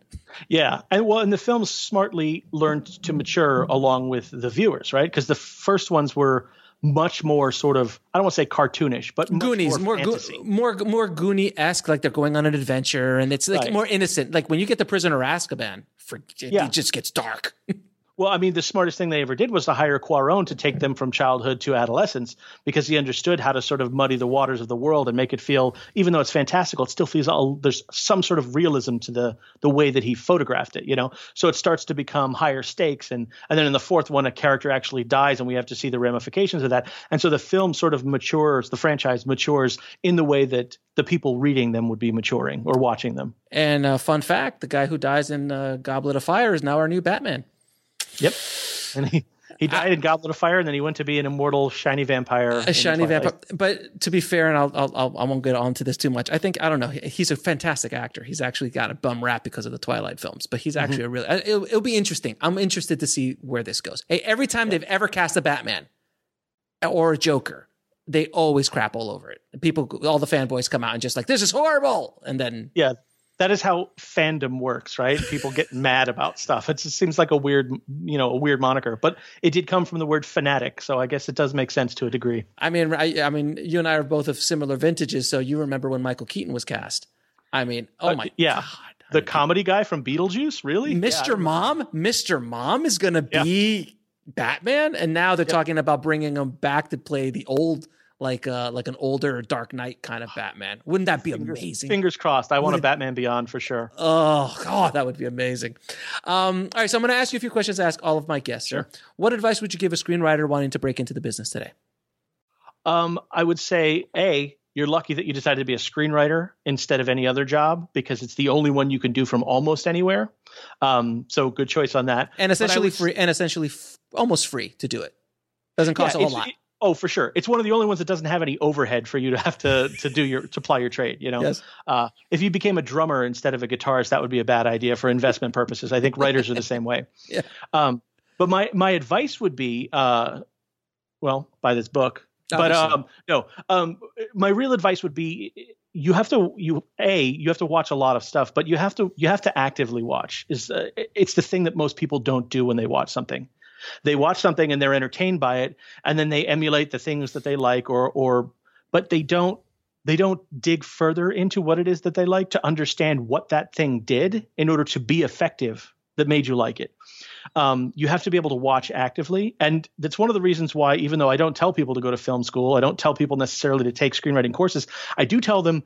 Yeah, and well, and the films smartly learned to mature along with the viewers, right? Because the first ones were much more sort of I don't want to say cartoonish, but Goonies, more more go, more, more Goonie esque, like they're going on an adventure, and it's like right. more innocent. Like when you get the Prisoner Azkaban, for, yeah. it just gets dark. Well, I mean, the smartest thing they ever did was to hire Cuarón to take them from childhood to adolescence because he understood how to sort of muddy the waters of the world and make it feel, even though it's fantastical, it still feels all, there's some sort of realism to the the way that he photographed it, you know. So it starts to become higher stakes, and and then in the fourth one, a character actually dies, and we have to see the ramifications of that. And so the film sort of matures, the franchise matures in the way that the people reading them would be maturing or watching them. And uh, fun fact: the guy who dies in uh, Goblet of Fire is now our new Batman. Yep. And he he died in Goblet of Fire, and then he went to be an immortal shiny vampire. A shiny vampire. But to be fair, and I'll, I'll, I won't get on to this too much. I think I don't know. He's a fantastic actor. He's actually got a bum rap because of the Twilight films, but he's mm-hmm. actually mm-hmm. a really. It'll, it'll, be interesting. I'm interested to see where this goes. Hey, every time yeah. they've ever cast a Batman or a Joker, they always crap all over it. People, all the fanboys come out and just like, "This is horrible," and then yeah, that is how fandom works, right? People get mad about stuff. It just seems like a weird, you know, a weird moniker, but it did come from the word fanatic, so I guess it does make sense to a degree. I mean, I, I mean, you and I are both of similar vintages, so you remember when Michael Keaton was cast. I mean, oh uh, my yeah. God. The comedy guy from Beetlejuice, really? Mr. Yeah, Mom, Mr. Mom is going to be yeah. Batman, and now they're yep. talking about bringing him back to play the old like uh like an older Dark Knight kind of Batman. Wouldn't that be fingers, amazing? Fingers crossed. I want Would a Batman Beyond for sure. Oh god, that would be amazing. Um, all right, so I'm going to ask you a few questions. To ask all of my guests. Sure. What advice would you give a screenwriter wanting to break into the business today? Um, I would say a you're lucky that you decided to be a screenwriter instead of any other job because it's the only one you can do from almost anywhere. Um, so good choice on that. And essentially free, and essentially f- almost free to do it. Doesn't cost yeah, a whole lot. It, Oh, for sure. It's one of the only ones that doesn't have any overhead for you to have to to do your to ply your trade. You know, yes. uh, if you became a drummer instead of a guitarist, that would be a bad idea for investment purposes. I think writers are the same way. Yeah. Um, but my my advice would be, uh, well, buy this book. Obviously. But um, no, um, my real advice would be you have to you a you have to watch a lot of stuff, but you have to you have to actively watch. Is uh, it's the thing that most people don't do when they watch something. They watch something and they're entertained by it, and then they emulate the things that they like, or or but they don't they don't dig further into what it is that they like to understand what that thing did in order to be effective that made you like it. Um, you have to be able to watch actively. And that's one of the reasons why, even though I don't tell people to go to film school, I don't tell people necessarily to take screenwriting courses, I do tell them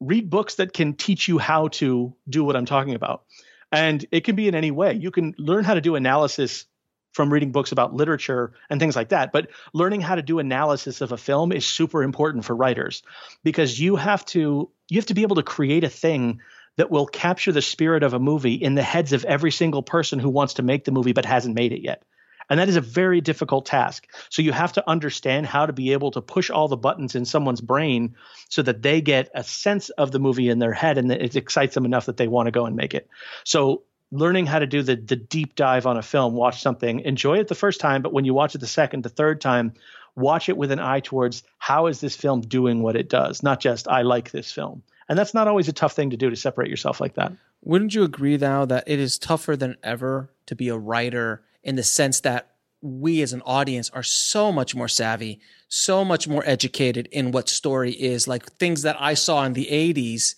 read books that can teach you how to do what I'm talking about. And it can be in any way. You can learn how to do analysis from reading books about literature and things like that. But learning how to do analysis of a film is super important for writers because you have to you have to be able to create a thing that will capture the spirit of a movie in the heads of every single person who wants to make the movie but hasn't made it yet. And that is a very difficult task. So you have to understand how to be able to push all the buttons in someone's brain so that they get a sense of the movie in their head and that it excites them enough that they want to go and make it. So learning how to do the the deep dive on a film, watch something, enjoy it the first time, but when you watch it the second, the third time, watch it with an eye towards how is this film doing what it does, not just I like this film. And that's not always a tough thing to do to separate yourself like that. Wouldn't you agree though that it is tougher than ever to be a writer in the sense that we as an audience are so much more savvy, so much more educated in what story is, like things that I saw in the 80s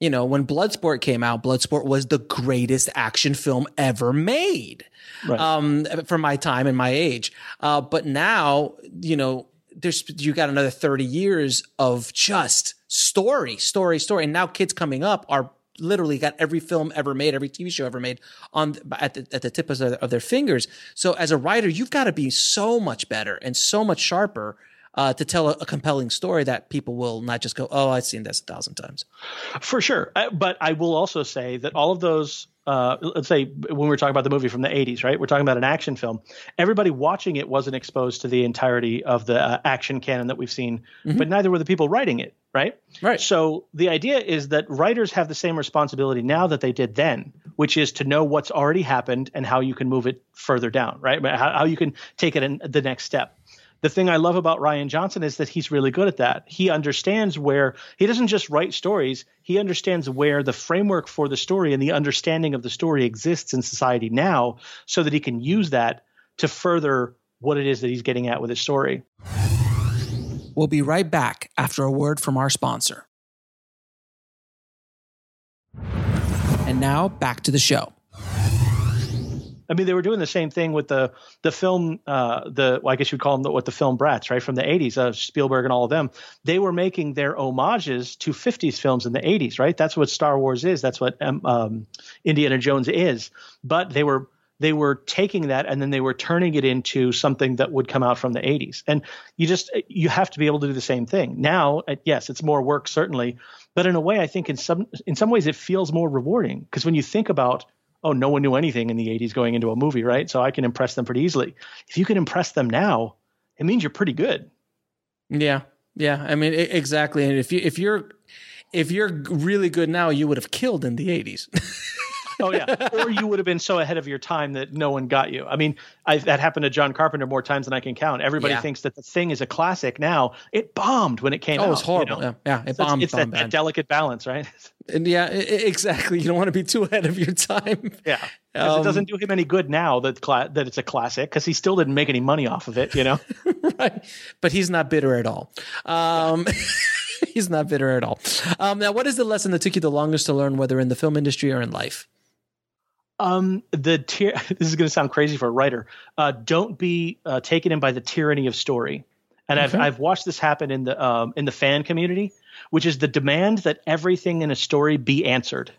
you know, when Bloodsport came out, Bloodsport was the greatest action film ever made. Right. Um, for my time and my age. Uh, but now, you know, there's you got another 30 years of just story, story, story. And now kids coming up are literally got every film ever made, every TV show ever made on at the at the tip of their, of their fingers. So as a writer, you've got to be so much better and so much sharper uh, to tell a, a, compelling story that people will not just go, "Oh, I've seen this a thousand times." For sure, uh, but I will also say that all of those uh, let's say when we're talking about the movie from the 80s, right? We're talking about an action film. Everybody watching it wasn't exposed to the entirety of the uh, action canon that we've seen, mm-hmm. but neither were the people writing it, right? Right. So the idea is that writers have the same responsibility now that they did then, which is to know what's already happened and how you can move it further down, right? How, how you can take it in the next step the thing I love about Rian Johnson is that he's really good at that. He understands where he doesn't just write stories, he understands where the framework for the story and the understanding of the story exists in society now so that he can use that to further what it is that he's getting at with his story. We'll be right back after a word from our sponsor. And now back to the show. I mean, they were doing the same thing with the the film, uh, the well, I guess you'd call them the, what the film brats, right, from the '80s, uh, Spielberg and all of them. They were making their homages to '50s films in the '80s, right? That's what Star Wars is. That's what um, um, Indiana Jones is. But they were they were taking that and then they were turning it into something that would come out from the 80s and you just you have to be able to do the same thing now uh, yes it's more work certainly but in a way i think in some in some ways it feels more rewarding because when you think about oh, no one knew anything in the 80s going into a movie, right? So I can impress them pretty easily. If you can impress them now, it means you're pretty good. Yeah. Yeah. I mean, exactly. And if you, if you're, if you're really good now, you would have killed in the 80s. oh yeah, or you would have been so ahead of your time that no one got you. I mean, I, that happened to John Carpenter more times than I can count. Everybody yeah. thinks that the thing is a classic now. It bombed when it came oh, out. Oh, it's horrible. You know? Yeah, yeah, it so bombed. It's, it's bombed that, that, delicate balance, right? And yeah, exactly. You don't want to be too ahead of your time. Yeah, because um, it doesn't do him any good now that cla- that it's a classic because he still didn't make any money off of it. You know, right? But he's not bitter at all. Um, yeah. he's not bitter at all. Um, now, what is the lesson that took you the longest to learn, whether in the film industry or in life? Um, the ty- this is going to sound crazy for a writer. Uh, don't be uh, taken in by the tyranny of story. And I've I've watched this happen in the um, in the fan community, which is the demand that everything in a story be answered.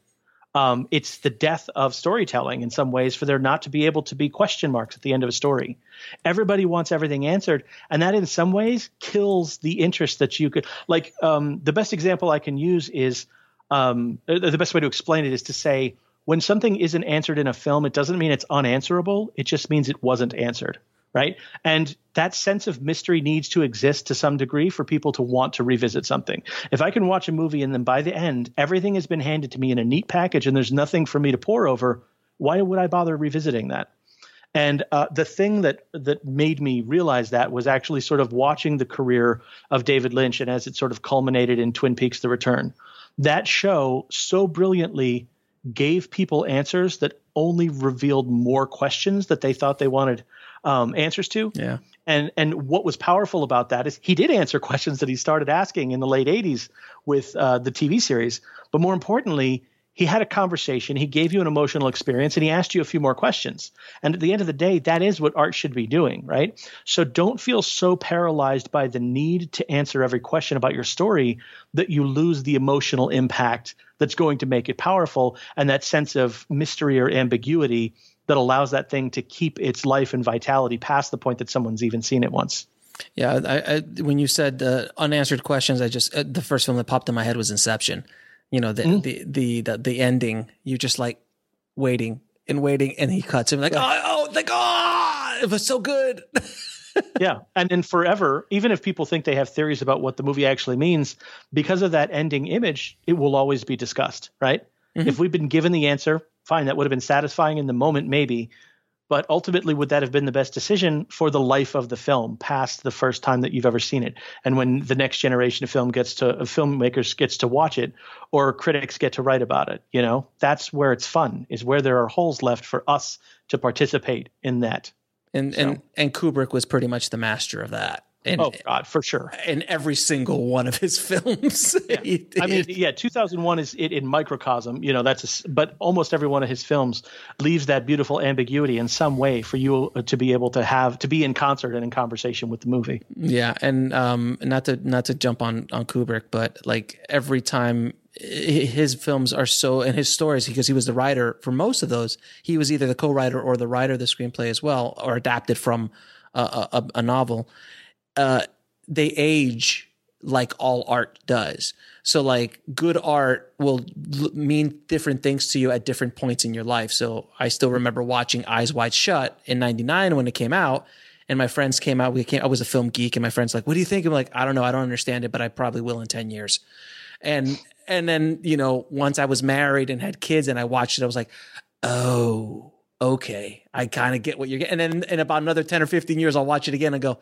Um, it's the death of storytelling in some ways for there not to be able to be question marks at the end of a story. Everybody wants everything answered, and that in some ways kills the interest that you could. Like um, the best example I can use is um, the best way to explain it is to say when something isn't answered in a film, it doesn't mean it's unanswerable. It just means it wasn't answered. Right. And that sense of mystery needs to exist to some degree for people to want to revisit something. If I can watch a movie and then by the end, everything has been handed to me in a neat package and there's nothing for me to pore over, why would I bother revisiting that? And uh, the thing that that made me realize that was actually sort of watching the career of David Lynch and as it sort of culminated in Twin Peaks: The Return. That show so brilliantly gave people answers that only revealed more questions that they thought they wanted um, answers to. Yeah. And and what was powerful about that is he did answer questions that he started asking in the late '80s with uh, the TV series, but more importantly, he had a conversation, he gave you an emotional experience, and he asked you a few more questions. And at the end of the day, that is what art should be doing, right? So don't feel so paralyzed by the need to answer every question about your story that you lose the emotional impact that's going to make it powerful and that sense of mystery or ambiguity that allows that thing to keep its life and vitality past the point that someone's even seen it once. Yeah, I, I, when you said uh, unanswered questions, I just uh, the first film that popped in my head was Inception you know the, mm the, the the the ending you're just like waiting and waiting and he cuts him like oh, oh like oh it was so good. Yeah and then forever even if people think they have theories about what the movie actually means because of that ending image it will always be discussed right? Mm-hmm. if we've been given the answer fine that would have been satisfying in the moment maybe but ultimately would that have been the best decision for the life of the film past the first time that you've ever seen it? And when the next generation of film gets to of filmmakers gets to watch it or critics get to write about it you know? That's where it's fun is where there are holes left for us to participate in that. And so. and and Kubrick was pretty much the master of that And, oh God, for sure. In every single one of his films. Yeah. I mean, yeah, 2001 is it in microcosm. You know, that's a, but almost every one of his films leaves that beautiful ambiguity in some way for you to be able to have to be in concert and in conversation with the movie. Yeah, and um, not to not to jump on on Kubrick, but like every time his films are so and his stories because he was the writer for most of those. He was either the co-writer or the writer of the screenplay as well, or adapted from a, a, a novel uh, they age like all art does. So like good art will l- mean different things to you at different points in your life. So I still remember watching Eyes Wide Shut in 99 when it came out and my friends came out. We came, I was a film geek and my friends like, what do you think? I'm like, I don't know. I don't understand it, but I probably will in 10 years. And, and then, you know, once I was married and had kids and I watched it, I was like, oh, okay, I kind of get what you're getting. And then in about another 10 or 15 years, I'll watch it again and go,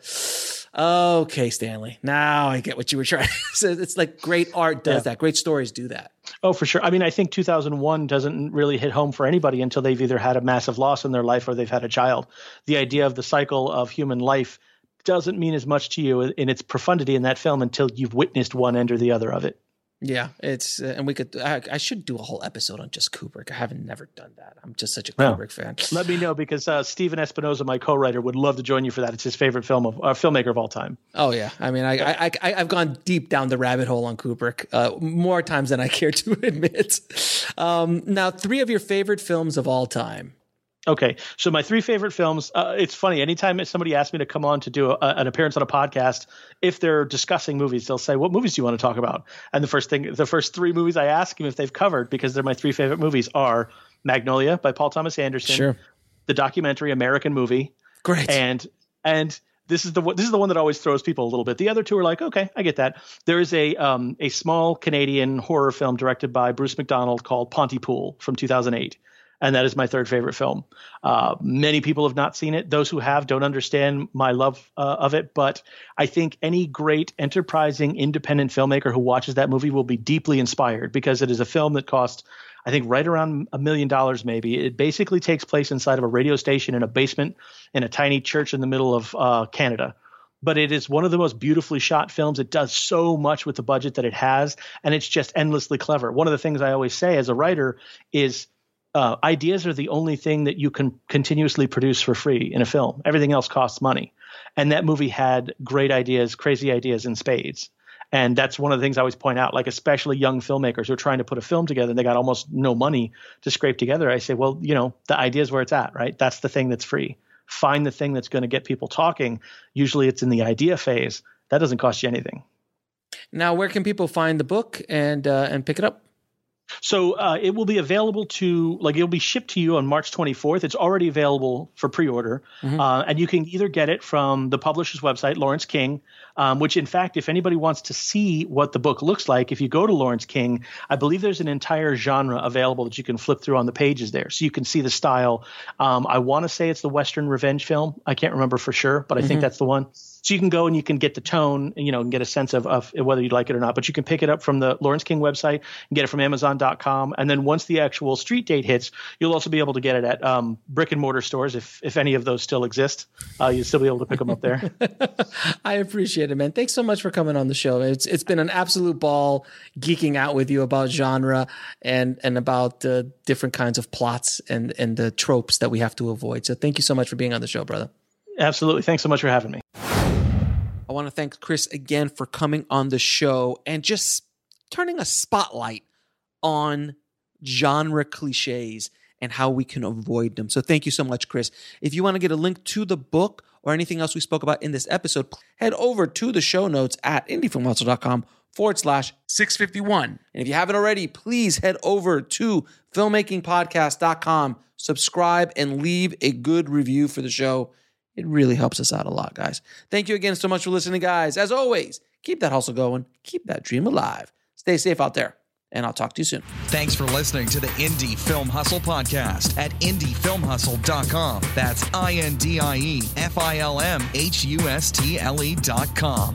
okay, Stanley, now I get what you were trying. so it's like great art does yeah. that. Great stories do that. Oh, for sure. I mean, I think 2001 doesn't really hit home for anybody until they've either had a massive loss in their life or they've had a child. The idea of the cycle of human life doesn't mean as much to you in its profundity in that film until you've witnessed one end or the other of it. Yeah, it's uh, and we could. I, I, should do a whole episode on just Kubrick. I haven't never done that. I'm just such a Kubrick fan. Let me know because uh, Stephen Espinosa, my co-writer, would love to join you for that. It's his favorite film of uh, filmmaker of all time. Oh yeah, I mean, I, I, I have gone deep down the rabbit hole on Kubrick uh, more times than I care to admit. Um, now, three of your favorite films of all time. Okay, so my three favorite films. Uh, it's funny. Anytime somebody asks me to come on to do a, an appearance on a podcast, if they're discussing movies, they'll say, "What movies do you want to talk about?" And the first thing, the first three movies I ask them if they've covered, because they're my three favorite movies, are Magnolia by Paul Thomas Anderson, sure. the documentary American Movie, great, and and this is the this is the one that always throws people a little bit. The other two are like, okay, I get that. There is a um, a small Canadian horror film directed by Bruce McDonald called Pontypool from 2008 and that is my third favorite film. Uh, many people have not seen it. Those who have don't understand my love uh, of it, but I think any great, enterprising, independent filmmaker who watches that movie will be deeply inspired because it is a film that cost, I think, right around a million dollars, maybe. It basically takes place inside of a radio station in a basement in a tiny church in the middle of uh, Canada but it is one of the most beautifully shot films. It does so much with the budget that it has, and it's just endlessly clever. One of the things I always say as a writer is uh, ideas are the only thing that you can continuously produce for free in a film. Everything else costs money. And that movie had great ideas, crazy ideas in spades. And that's one of the things I always point out, like especially young filmmakers who are trying to put a film together and they got almost no money to scrape together. I say, well, you know, the idea is where it's at, right? That's the thing that's free. Find the thing that's going to get people talking. Usually it's in the idea phase. That doesn't cost you anything. Now, where can people find the book and uh, and pick it up? So uh, it will be available to like it'll be shipped to you on March 24th. It's already available for pre-order, mm-hmm. uh, and you can either get it from the publisher's website, Laurence King, um, which in fact, if anybody wants to see what the book looks like, if you go to Laurence King, I believe there's an entire genre available that you can flip through on the pages there, so you can see the style. Um, I want to say it's the Western revenge film. I can't remember for sure, but I mm-hmm. think that's the one. So you can go and you can get the tone, and, you know, and get a sense of, of whether you'd like it or not. But you can pick it up from the Laurence King website and get it from Amazon.com. And then once the actual street date hits, you'll also be able to get it at um, brick and mortar stores if if any of those still exist. Uh, you'll still be able to pick them up there. I appreciate it, man. Thanks so much for coming on the show. It's it's been an absolute ball geeking out with you about genre and and about uh, different kinds of plots and and the tropes that we have to avoid. So thank you so much for being on the show, brother. Absolutely. Thanks so much for having me. I want to thank Chris again for coming on the show and just turning a spotlight on genre cliches and how we can avoid them. So thank you so much, Chris. If you want to get a link to the book or anything else we spoke about in this episode, head over to the show notes at indiefilmhustle.com forward slash 651. And if you haven't already, please head over to filmmakingpodcast.com, subscribe, and leave a good review for the show. It really helps us out a lot, guys. Thank you again so much for listening, guys. As always, keep that hustle going, keep that dream alive. Stay safe out there, and I'll talk to you soon. Thanks for listening to the Indie Film Hustle podcast at indiefilmhustle.com. That's I N D I E F I L M H U S T L E.com.